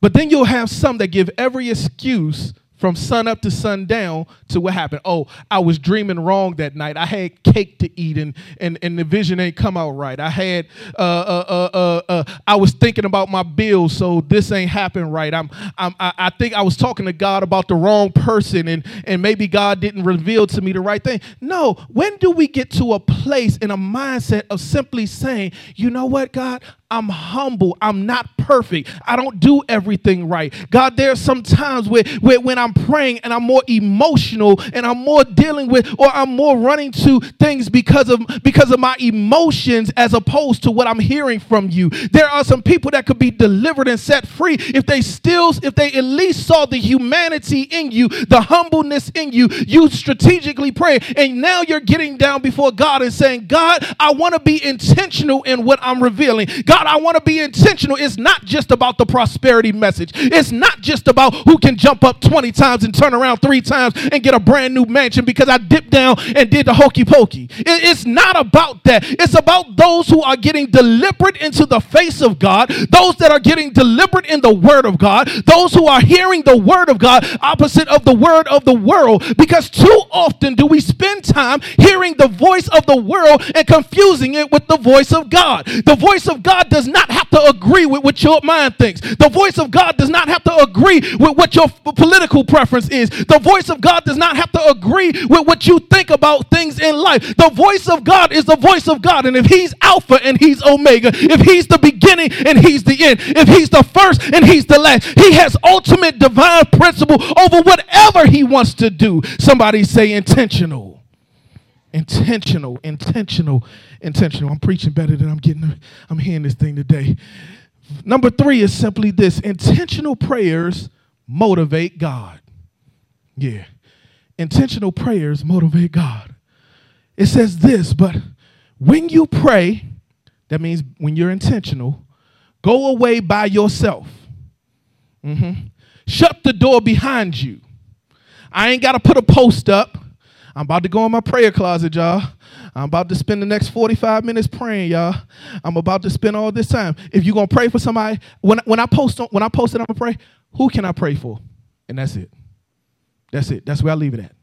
But then you'll have some that give every excuse from sun up to sundown to what happened. Oh, I was dreaming wrong that night. I had cake to eat and and, and the vision ain't come out right. I had uh, uh, uh, uh, uh I was thinking about my bills, so this ain't happened right. I'm, I'm I, I think I was talking to God about the wrong person and and maybe God didn't reveal to me the right thing. No, when do we get to a place in a mindset of simply saying, you know what, God, I'm humble. I'm not perfect. I don't do everything right. God, there's some times where, where when I'm praying and I'm more emotional and I'm more dealing with or I'm more running to things because of because of my emotions as opposed to what I'm hearing from you. There are some people that could be delivered and set free if they still if they at least saw the humanity in you, the humbleness in you. You strategically pray and now you're getting down before God and saying, "God, I want to be intentional in what I'm revealing. God, I want to be intentional. It's not just about the prosperity message. It's not just about who can jump up 20 times and turn around 3 times and get a brand new mansion because I dipped down and did the hokey pokey. It's not about that. It's about those who are getting deliberate into the face of God, those that are getting deliberate in the word of God, those who are hearing the word of God opposite of the word of the world because too often do we spend time hearing the voice of the world and confusing it with the voice of God. The voice of God does not have to agree with what your mind thinks. The voice of God does not have to agree with what your political preference is. The voice of God does not have to agree with what you think about things in life. The voice of God is the voice of God. And if He's Alpha and He's Omega, if He's the beginning and He's the end, if He's the first and He's the last, He has ultimate divine principle over whatever He wants to do. Somebody say intentional intentional, intentional, intentional. I'm preaching better than I'm getting. I'm hearing this thing today. Number three is simply this intentional prayers motivate God. Yeah. Intentional prayers motivate God. It says this, but when you pray, that means when you're intentional, go away by yourself. Mm-hmm. Shut the door behind you. I ain't got to put a post up. I'm about to go in my prayer closet, y'all. I'm about to spend the next 45 minutes praying, y'all. I'm about to spend all this time. If you're gonna pray for somebody, when, when I post when I post it, I'm gonna pray, who can I pray for? And that's it. That's it. That's where I leave it at.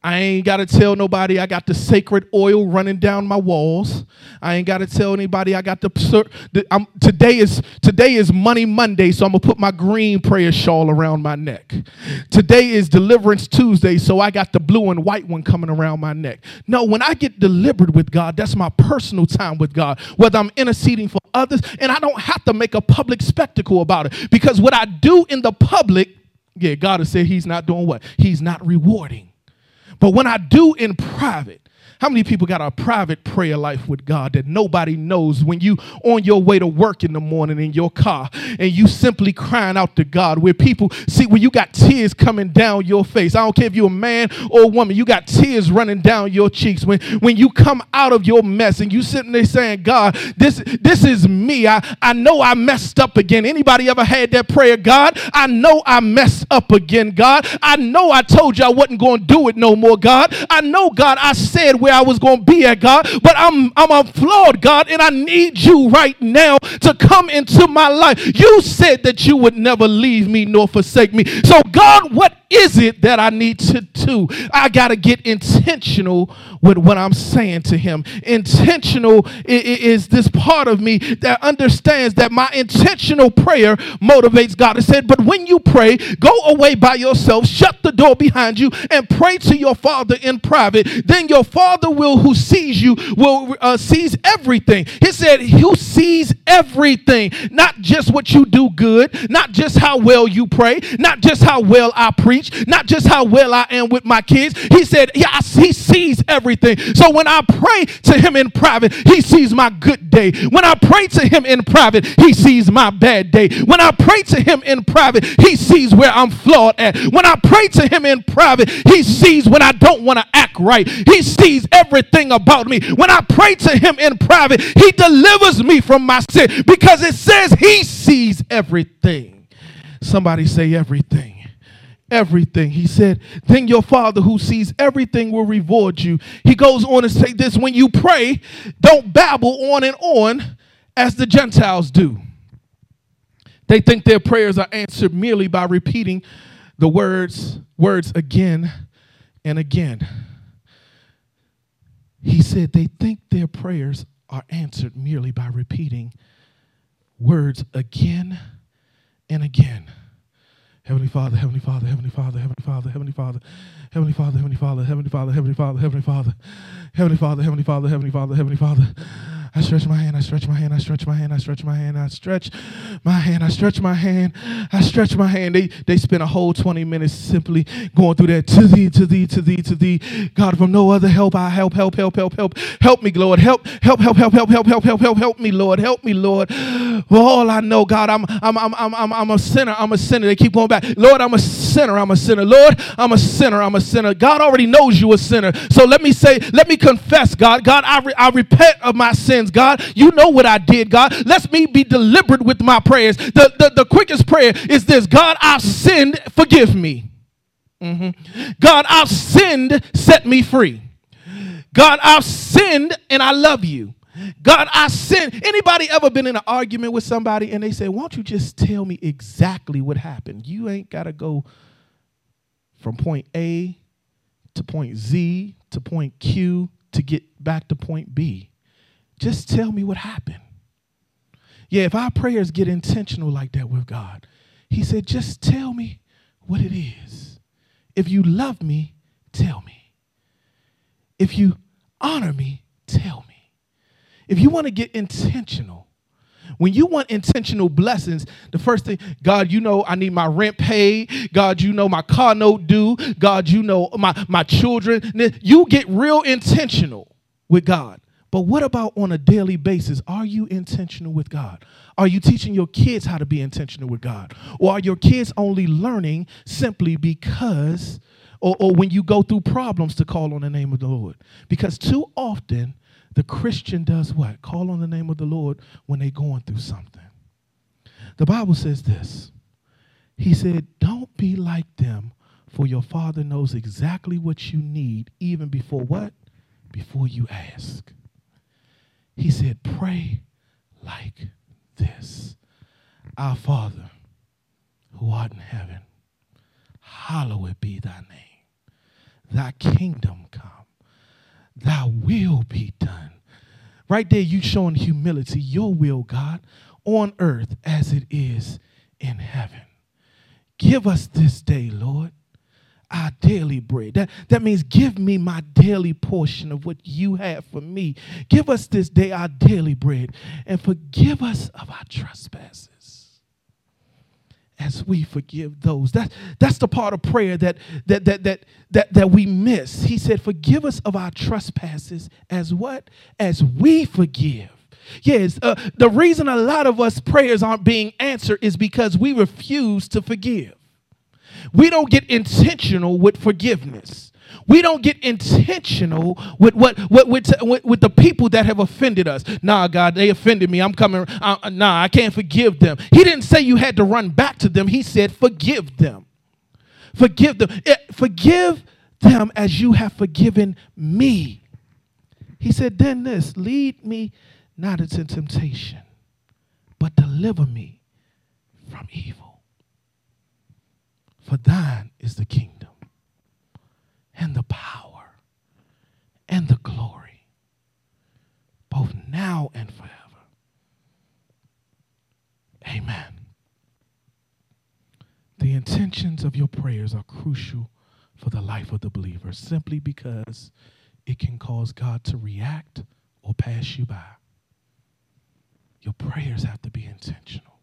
I ain't got to tell nobody I got the sacred oil running down my walls. I ain't got to tell anybody I got the, I'm, today is today is Money Monday, so I'm gonna put my green prayer shawl around my neck. Today is Deliverance Tuesday, so I got the blue and white one coming around my neck. No, when I get delivered with God, that's my personal time with God. Whether I'm interceding for others, and I don't have to make a public spectacle about it because what I do in the public, yeah, God has said He's not doing what? He's not rewarding. But when I do in private, how many people got a private prayer life with God that nobody knows when you on your way to work in the morning in your car and you simply crying out to God where people see when you got tears coming down your face. I don't care if you're a man or a woman, you got tears running down your cheeks when when you come out of your mess and you sitting there saying, God, this this is me. I, I know I messed up again. Anybody ever had that prayer? God, I know I messed up again, God. I know I told you I wasn't going to do it no more, God. I know, God, I said where I was going to be at, God, but I'm, I'm a flawed, God, and I need you right now to come into my life. You said that you would never leave me nor forsake me. So, God, what is it that I need to do? I got to get intentional with what I'm saying to him. Intentional is this part of me that understands that my intentional prayer motivates God. It said, but when you pray, go away by yourself, shut the door behind you, and pray to your Father in private. Then your Father will, who sees you, will uh, sees everything. He said, who sees everything, not just what you do good, not just how well you pray, not just how well I preach, not just how well I am with my kids. He said, yeah, he sees everything. So when I pray to him in private, he sees my good day. When I pray to him in private, he sees my bad day. When I pray to him in private, he sees where I'm flawed at. When I pray to him in private, he sees when I don't want to act right. He sees everything about me. When I pray to him in private, he delivers me from my sin because it says he sees everything. Somebody say everything everything. He said, Then your Father who sees everything will reward you. He goes on to say this when you pray, don't babble on and on as the Gentiles do. They think their prayers are answered merely by repeating the words words again and again. He said they think their prayers are answered merely by repeating words again and again. Heavenly Father, Heavenly Father, Heavenly Father, Heavenly Father, Heavenly Father, Heavenly Father, Heavenly Father, Heavenly Father, Heavenly Father, Heavenly Father, Heavenly Father, Heavenly Father, Heavenly Father, Heavenly Father. I stretch my hand, I stretch my hand, I stretch my hand, I stretch my hand, I stretch my hand, I stretch my hand, I stretch my hand. They they spend a whole 20 minutes simply going through that to thee, to thee, to thee, to thee. God, from no other help, I help, help, help, help, help. Help me, Lord. Help, help, help, help, help, help, help, help, help, help me, Lord. Help me, Lord. For all I know, God, I'm I'm I'm I'm I'm a sinner. I'm a sinner. They keep going back. Lord, I'm a sinner. I'm a sinner. Lord, I'm a sinner. I'm a sinner. God already knows you a sinner. So let me say, let me confess, God. God, I, re- I repent of my sins, God. You know what I did, God. Let me be deliberate with my prayers. The, the, the quickest prayer is this God, I've sinned, forgive me. Mm-hmm. God, I've sinned, set me free. God, I've sinned and I love you. God, I sinned. Anybody ever been in an argument with somebody and they say, Why don't you just tell me exactly what happened? You ain't got to go from point A to point Z to point Q to get back to point B. Just tell me what happened. Yeah, if our prayers get intentional like that with God, He said, just tell me what it is. If you love me, tell me. If you honor me, tell me. If you want to get intentional, when you want intentional blessings, the first thing, God, you know I need my rent paid. God, you know my car note due. God, you know my, my children. You get real intentional with God. But what about on a daily basis? Are you intentional with God? Are you teaching your kids how to be intentional with God? Or are your kids only learning simply because, or, or when you go through problems to call on the name of the Lord? Because too often, the Christian does what? Call on the name of the Lord when they're going through something. The Bible says this He said, Don't be like them, for your Father knows exactly what you need, even before what? Before you ask. He said, Pray like this Our Father, who art in heaven, hallowed be thy name. Thy kingdom come thy will be done. Right there, you showing humility, your will, God, on earth as it is in heaven. Give us this day, Lord, our daily bread. That, that means give me my daily portion of what you have for me. Give us this day our daily bread and forgive us of our trespasses as we forgive those. That, that's the part of prayer that, that, that, that, that, that we miss. He said, Forgive us of our trespasses as what? As we forgive. Yes, uh, the reason a lot of us prayers aren't being answered is because we refuse to forgive. We don't get intentional with forgiveness we don't get intentional with what, what with, with, with, the people that have offended us. Nah, God, they offended me. I'm coming. Nah, I can't forgive them. He didn't say you had to run back to them. He said, forgive them. Forgive them. Eh, forgive them as you have forgiven me. He said, then this lead me not into temptation, but deliver me from evil. For thine is the kingdom and the power and the glory, both now and forever. Amen. The intentions of your prayers are crucial for the life of the believer simply because it can cause God to react or pass you by. Your prayers have to be intentional.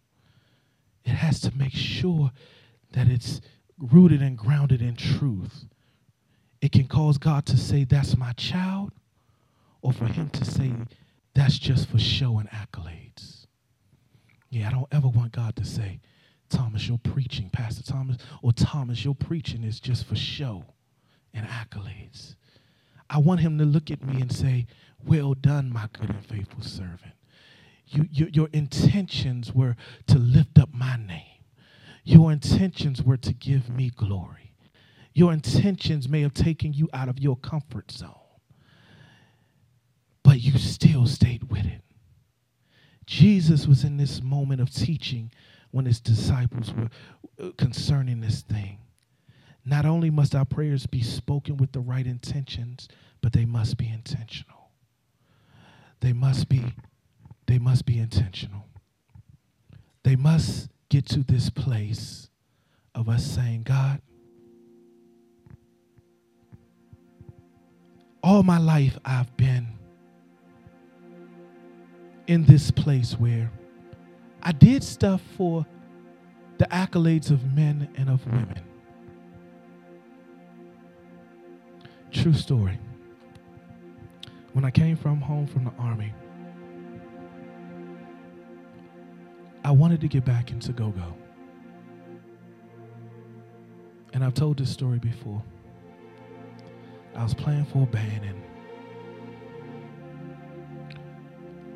It has to make sure that it's rooted and grounded in truth it can cause God to say, That's my child, or for him to say, That's just for show and accolades. Yeah, I don't ever want God to say, Thomas, you're preaching, Pastor Thomas, or Thomas, your preaching is just for show and accolades. I want him to look at me and say, Well done, my good and faithful servant. You, you, your intentions were to lift up my name, your intentions were to give me glory. Your intentions may have taken you out of your comfort zone, but you still stayed with it. Jesus was in this moment of teaching when his disciples were uh, concerning this thing. Not only must our prayers be spoken with the right intentions, but they must be intentional. They must be they must be intentional. They must get to this place of us saying, God, all my life I've been in this place where I did stuff for the accolades of men and of women. True story. When I came from home from the army, I wanted to get back into go go. And I've told this story before. I was playing for a band and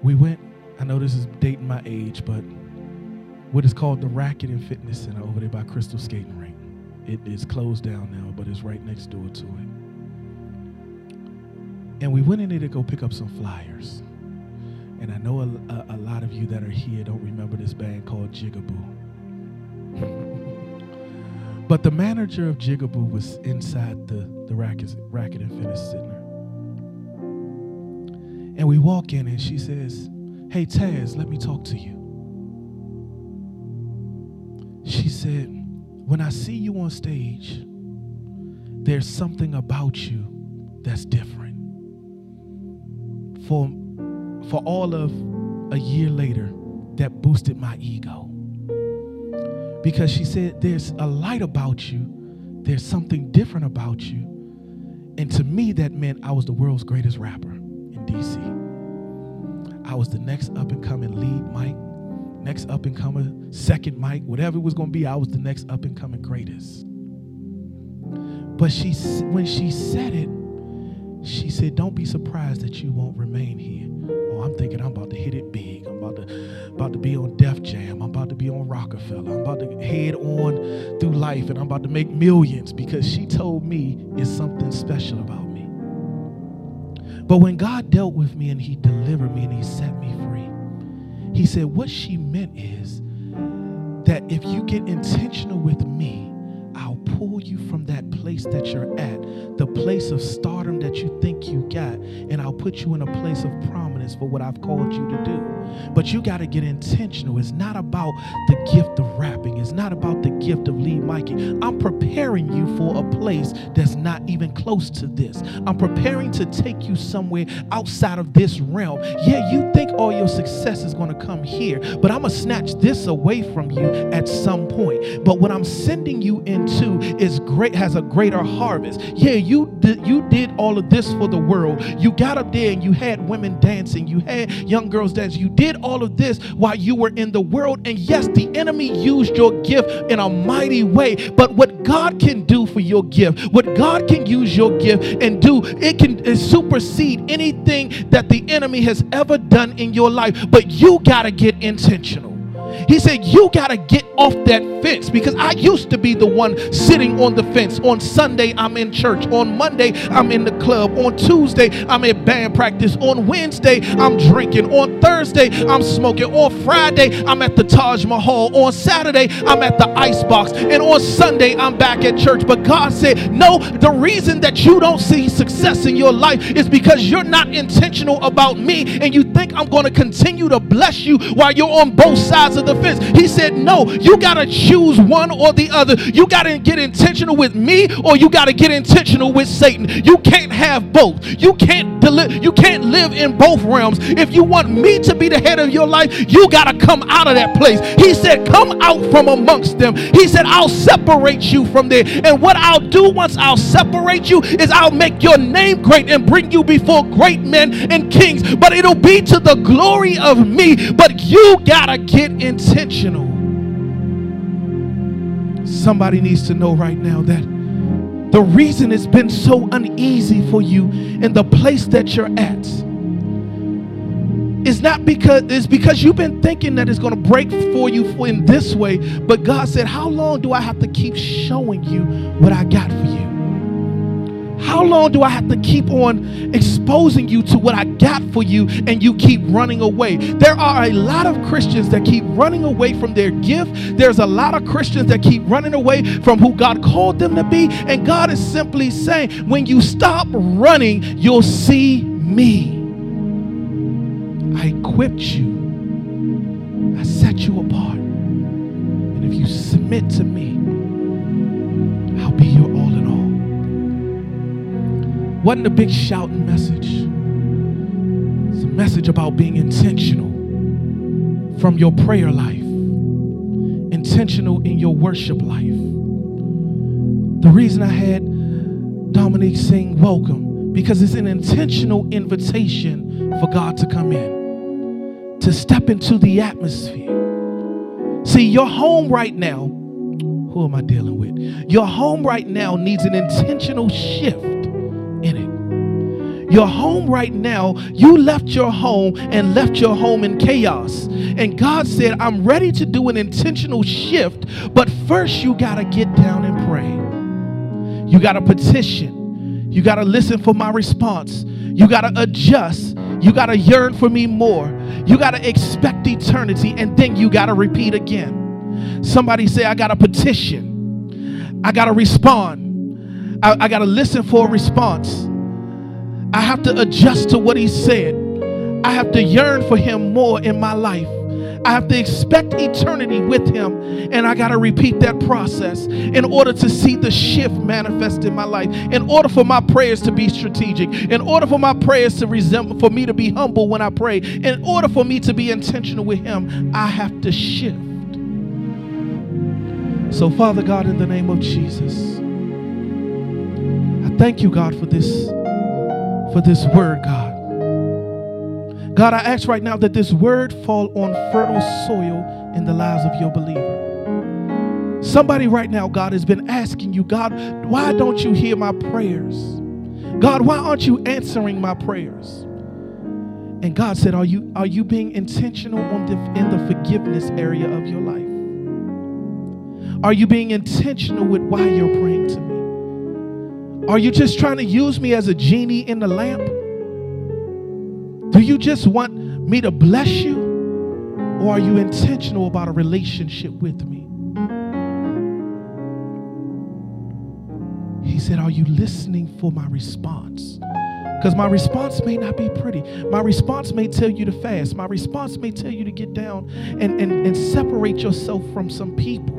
we went, I know this is dating my age, but what is called the Racket and Fitness Center over there by Crystal Skating Rink. It is closed down now, but it's right next door to it. And we went in there to go pick up some flyers. And I know a, a, a lot of you that are here don't remember this band called Jigaboo. but the manager of Jigaboo was inside the, the Racket, Racket and Fitness Center. And we walk in and she says, Hey, Taz, let me talk to you. She said, When I see you on stage, there's something about you that's different. For, for all of a year later, that boosted my ego. Because she said, There's a light about you, there's something different about you. And to me, that meant I was the world's greatest rapper in DC. I was the next up and coming lead mic, next up and coming second mic, whatever it was going to be, I was the next up and coming greatest. But she, when she said it, she said, Don't be surprised that you won't remain here. Oh, I'm thinking I'm about to hit it big. About to, about to be on Def Jam. I'm about to be on Roc-A-Fella. I'm about to head on through life and I'm about to make millions because she told me it's something special about me. But when God dealt with me and He delivered me and He set me free, He said, What she meant is that if you get intentional with me, I'll pull you from that place that you're at, the place of stardom that you think you got, and I'll put you in a place of prominence for what I've called you to do. But you got to get intentional. It's not about the gift of rapping, it's not about the gift of lead miking. I'm preparing you for a place that's not even close to this. I'm preparing to take you somewhere outside of this realm. Yeah, you think all your success is going to come here, but I'm going to snatch this away from you at some point. But what I'm sending you into is great has a greater harvest. Yeah, you did you did all of this for the world. You got up there and you had women dancing, you had young girls dancing. You did all of this while you were in the world. And yes, the enemy used your gift in a mighty way. But what God can do for your gift, what God can use your gift and do, it can supersede anything that the enemy has ever done in your life. But you got to get intentional. He said, You got to get off that fence because I used to be the one sitting on the fence. On Sunday, I'm in church. On Monday, I'm in the club. On Tuesday, I'm at band practice. On Wednesday, I'm drinking. On Thursday, I'm smoking. On Friday, I'm at the Taj Mahal. On Saturday, I'm at the Icebox. And on Sunday, I'm back at church. But God said, No, the reason that you don't see success in your life is because you're not intentional about me and you think I'm going to continue to bless you while you're on both sides of the fence. He said, No, you got to choose one or the other. You got to get intentional with me or you got to get intentional with Satan. You can't have both. You can't deli- you can't live in both realms. If you want me to be the head of your life, you got to come out of that place. He said, Come out from amongst them. He said, I'll separate you from there. And what I'll do once I'll separate you is I'll make your name great and bring you before great men and kings. But it'll be to the glory of me. But you got to get intentional. Somebody needs to know right now that the reason it's been so uneasy for you in the place that you're at is not because it's because you've been thinking that it's going to break for you in this way but god said how long do i have to keep showing you what i got for you how long do I have to keep on exposing you to what I got for you and you keep running away? There are a lot of Christians that keep running away from their gift. There's a lot of Christians that keep running away from who God called them to be. And God is simply saying, when you stop running, you'll see me. I equipped you, I set you apart. And if you submit to me, I'll be your. Wasn't a big shouting message. It's a message about being intentional from your prayer life, intentional in your worship life. The reason I had Dominique sing welcome because it's an intentional invitation for God to come in, to step into the atmosphere. See, your home right now, who am I dealing with? Your home right now needs an intentional shift. Your home right now, you left your home and left your home in chaos. And God said, I'm ready to do an intentional shift, but first you got to get down and pray. You got to petition. You got to listen for my response. You got to adjust. You got to yearn for me more. You got to expect eternity, and then you got to repeat again. Somebody say, I got to petition. I got to respond. I, I got to listen for a response. I have to adjust to what he said. I have to yearn for him more in my life. I have to expect eternity with him, and I got to repeat that process in order to see the shift manifest in my life, in order for my prayers to be strategic, in order for my prayers to resemble, for me to be humble when I pray, in order for me to be intentional with him, I have to shift. So, Father God, in the name of Jesus, I thank you, God, for this for this word, God. God, I ask right now that this word fall on fertile soil in the lives of your believer. Somebody right now, God, has been asking you, God, why don't you hear my prayers? God, why aren't you answering my prayers? And God said, Are you are you being intentional on the, in the forgiveness area of your life? Are you being intentional with why you're praying to me? Are you just trying to use me as a genie in the lamp? Do you just want me to bless you? Or are you intentional about a relationship with me? He said, Are you listening for my response? Because my response may not be pretty. My response may tell you to fast. My response may tell you to get down and, and, and separate yourself from some people.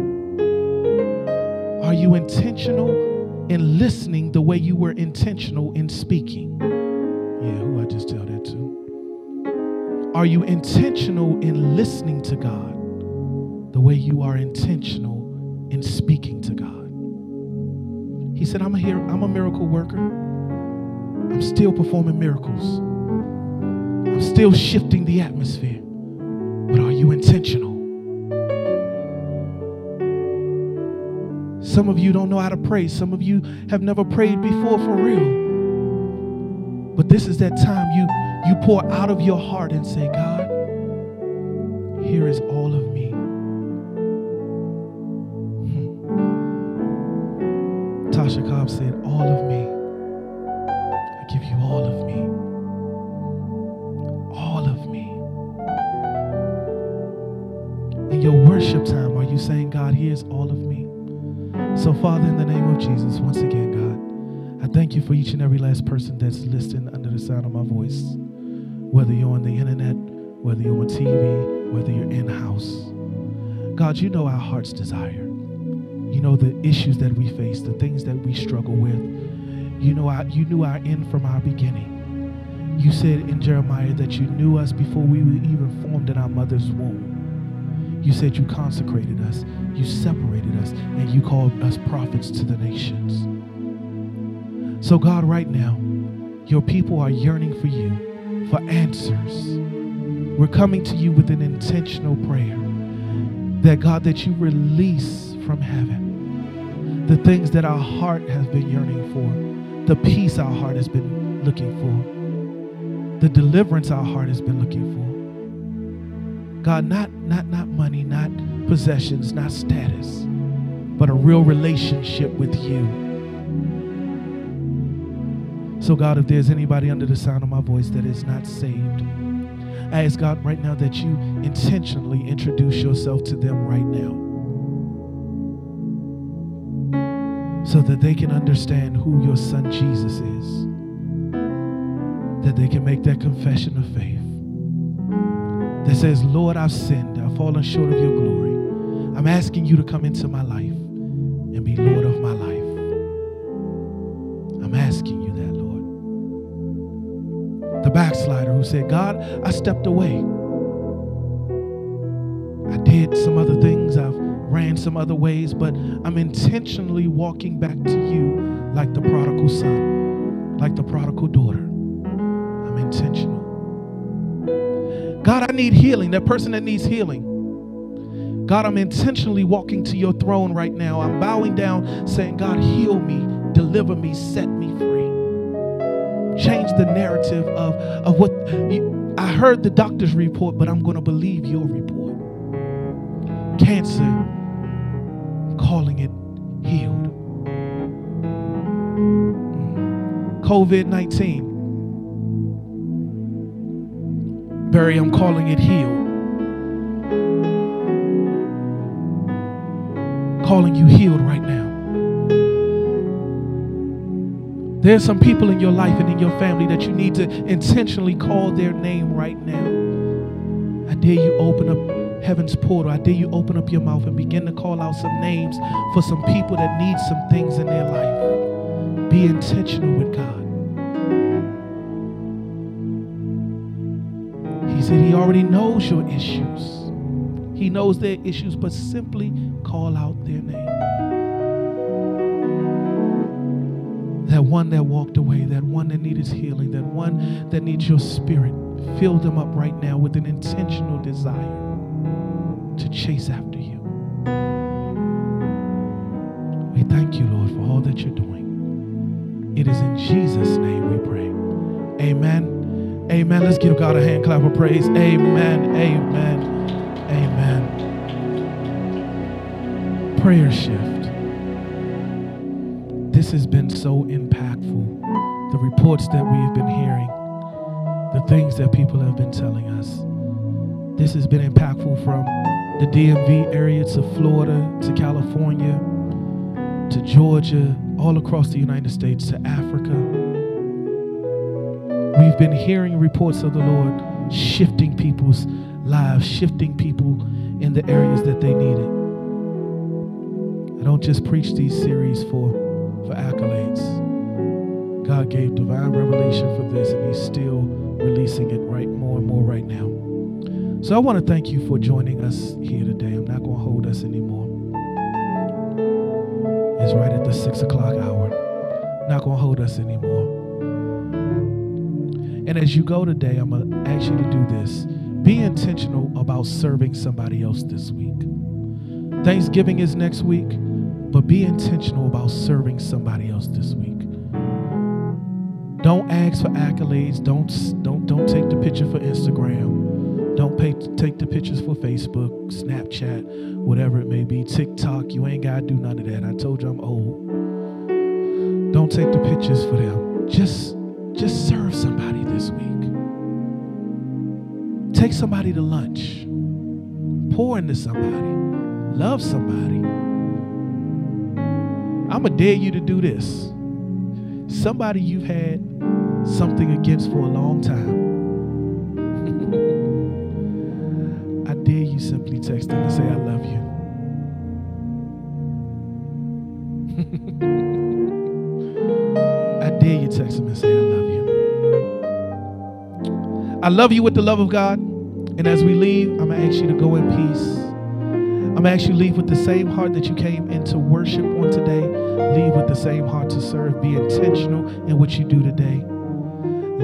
Are you intentional in listening the way you were intentional in speaking. Yeah, who I just tell that to? Are you intentional in listening to God the way you are intentional in speaking to God? He said, I'm a here, I'm a miracle worker. I'm still performing miracles. I'm still shifting the atmosphere. But are you intentional? Some of you don't know how to pray. Some of you have never prayed before for real. But this is that time you you pour out of your heart and say, God, here is all of me. Hmm. Tasha Cobb said, all of me. I give you all of me. All of me. In your worship time, are you saying, God, here's all of me? So, Father, in the name of Jesus, once again, God, I thank you for each and every last person that's listening under the sound of my voice. Whether you're on the internet, whether you're on TV, whether you're in house. God, you know our heart's desire. You know the issues that we face, the things that we struggle with. You know our, you knew our end from our beginning. You said in Jeremiah that you knew us before we were even formed in our mother's womb. You said you consecrated us, you separated us, and you called us prophets to the nations. So, God, right now, your people are yearning for you, for answers. We're coming to you with an intentional prayer that, God, that you release from heaven the things that our heart has been yearning for, the peace our heart has been looking for, the deliverance our heart has been looking for. God, not, not, not money, not possessions, not status, but a real relationship with you. So, God, if there's anybody under the sound of my voice that is not saved, I ask God right now that you intentionally introduce yourself to them right now. So that they can understand who your son Jesus is. That they can make that confession of faith that says, Lord, I've sinned. I've fallen short of your glory. I'm asking you to come into my life and be Lord of my life. I'm asking you that, Lord. The backslider who said, God, I stepped away. I did some other things. I've ran some other ways, but I'm intentionally walking back to you like the prodigal son, like the prodigal daughter. I'm intentional. God, I need healing. That person that needs healing. God, I'm intentionally walking to your throne right now. I'm bowing down, saying, God, heal me, deliver me, set me free. Change the narrative of, of what you, I heard the doctor's report, but I'm going to believe your report. Cancer, calling it healed. Mm. COVID 19. Barry, I'm calling it healed. calling you healed right now. There's some people in your life and in your family that you need to intentionally call their name right now. I dare you open up heaven's portal. I dare you open up your mouth and begin to call out some names for some people that need some things in their life. Be intentional with God. Said he already knows your issues. He knows their issues, but simply call out their name. That one that walked away, that one that needed healing, that one that needs your spirit, fill them up right now with an intentional desire to chase after you. We thank you, Lord, for all that you're doing. It is in Jesus' name we pray. Amen. Amen. Let's give God a hand clap of praise. Amen. Amen. Amen. Prayer shift. This has been so impactful. The reports that we have been hearing, the things that people have been telling us. This has been impactful from the DMV area to Florida to California to Georgia, all across the United States to Africa. We've been hearing reports of the Lord shifting people's lives, shifting people in the areas that they need it. I don't just preach these series for, for accolades. God gave divine revelation for this, and He's still releasing it right more and more right now. So I want to thank you for joining us here today. I'm not going to hold us anymore. It's right at the six o'clock hour. Not going to hold us anymore. And as you go today, I'm going to ask you to do this. Be intentional about serving somebody else this week. Thanksgiving is next week, but be intentional about serving somebody else this week. Don't ask for accolades. Don't don't don't take the picture for Instagram. Don't pay, take the pictures for Facebook, Snapchat, whatever it may be. TikTok. You ain't gotta do none of that. I told you I'm old. Don't take the pictures for them. Just just serve somebody this week. Take somebody to lunch. Pour into somebody. Love somebody. I'm going to dare you to do this. Somebody you've had something against for a long time. Love you with the love of God. And as we leave, I'm going to ask you to go in peace. I'm going to ask you to leave with the same heart that you came into worship on today. Leave with the same heart to serve. Be intentional in what you do today.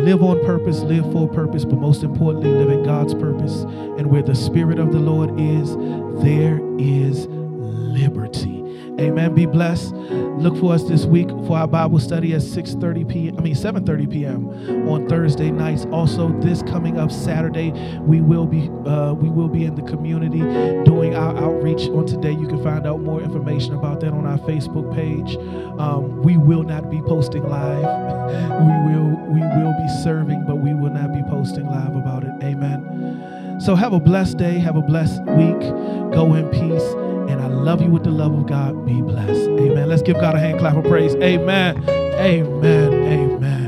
Live on purpose, live for purpose, but most importantly, live in God's purpose. And where the Spirit of the Lord is, there is liberty. Amen. Be blessed. Look for us this week for our Bible study at 6:30 p.m. I mean 7:30 p.m. on Thursday nights. Also, this coming up Saturday, we will be uh, we will be in the community doing our outreach on today. You can find out more information about that on our Facebook page. Um, we will not be posting live. we will we will be serving, but we will not be posting live about it. Amen. So have a blessed day. Have a blessed week. Go in peace. Love you with the love of God. Be blessed. Amen. Let's give God a hand clap of praise. Amen. Amen. Amen.